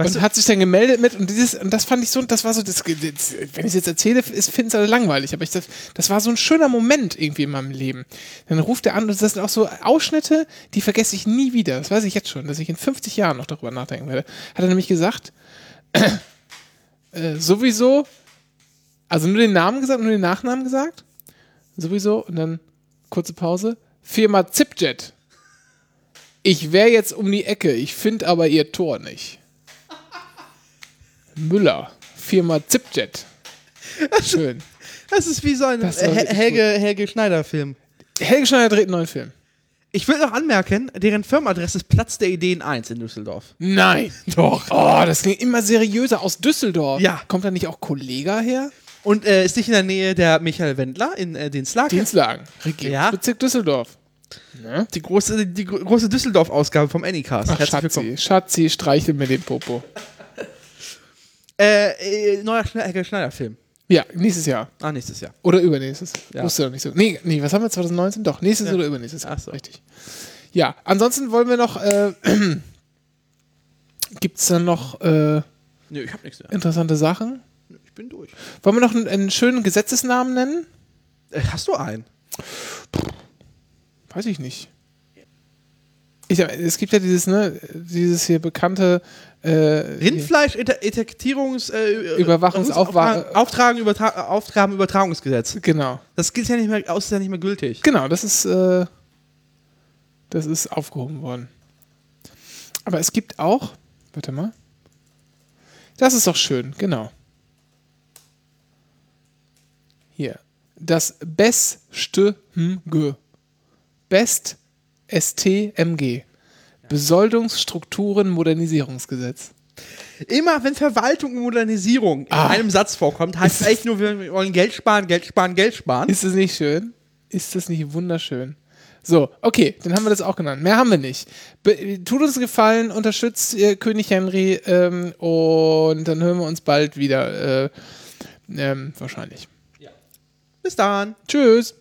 Weißt und du- hat sich dann gemeldet mit, und dieses, und das fand ich so, das war so, das, das, wenn ich es jetzt erzähle, finden es alle langweilig, aber ich, das, das war so ein schöner Moment irgendwie in meinem Leben. Dann ruft er an, und das sind auch so Ausschnitte, die vergesse ich nie wieder. Das weiß ich jetzt schon, dass ich in 50 Jahren noch darüber nachdenken werde. Hat er nämlich gesagt, äh, sowieso, also nur den Namen gesagt, nur den Nachnamen gesagt, sowieso, und dann kurze Pause, Firma Zipjet. Ich wäre jetzt um die Ecke, ich finde aber ihr Tor nicht. Müller, Firma Zipjet. Schön. Das ist wie so ein Helge, Helge Schneider-Film. Helge Schneider dreht einen neuen Film. Ich will noch anmerken, deren Firmenadresse ist Platz der Ideen 1 in Düsseldorf. Nein. Doch. Oh, das klingt immer seriöser. Aus Düsseldorf. Ja. Kommt da nicht auch Kollega her? Und äh, ist nicht in der Nähe der Michael Wendler in äh, den Slag. Dienstlagen. Regierungsbezirk Düsseldorf. Ne? Die große, die gro- große Düsseldorf-Ausgabe vom Anycast. Ach, Herzlich Schatzi. Schatzi, streichel mir den Popo. Äh, äh, neuer Helge Schneider-Film. Ja, nächstes Jahr. Ah, nächstes Jahr. Oder übernächstes. Ja. Wusste doch nicht so. Nee, nee, was haben wir 2019? Doch, nächstes Ja. oder übernächstes. Ach so. Richtig. Ja, ansonsten wollen wir noch, äh, gibt es dann noch äh, Nö, ich hab nichts mehr. interessante Sachen? Ich bin durch. Wollen wir noch einen, einen schönen Gesetzesnamen nennen? Äh, hast du einen? Weiß ich nicht. Ich, sag, es gibt ja dieses, ne, dieses hier bekannte äh, Rindfleisch Etikettierungs äh, Überwachungsaufwa- Auftragen, Übertra Aufgabenübertragungsgesetz. Genau. Das gilt ja nicht mehr, aus ist ja nicht mehr gültig. Genau, das ist, äh, das ist aufgehoben worden. Aber es gibt auch, warte mal. Das ist doch schön, genau. Hier. Das BESTMG. BEST STMG. Besoldungsstrukturen Modernisierungsgesetz. Immer wenn Verwaltung und Modernisierung in Ah. einem Satz vorkommt, heißt es echt nur, wir wollen Geld sparen, Geld sparen, Geld sparen. Ist das nicht schön? Ist das nicht wunderschön? So, okay, dann haben wir das auch genannt. Mehr haben wir nicht. Be tut uns Gefallen, unterstützt äh, König Henry ähm, und dann hören wir uns bald wieder. Äh, ähm, wahrscheinlich. Bis dann. Tschüss.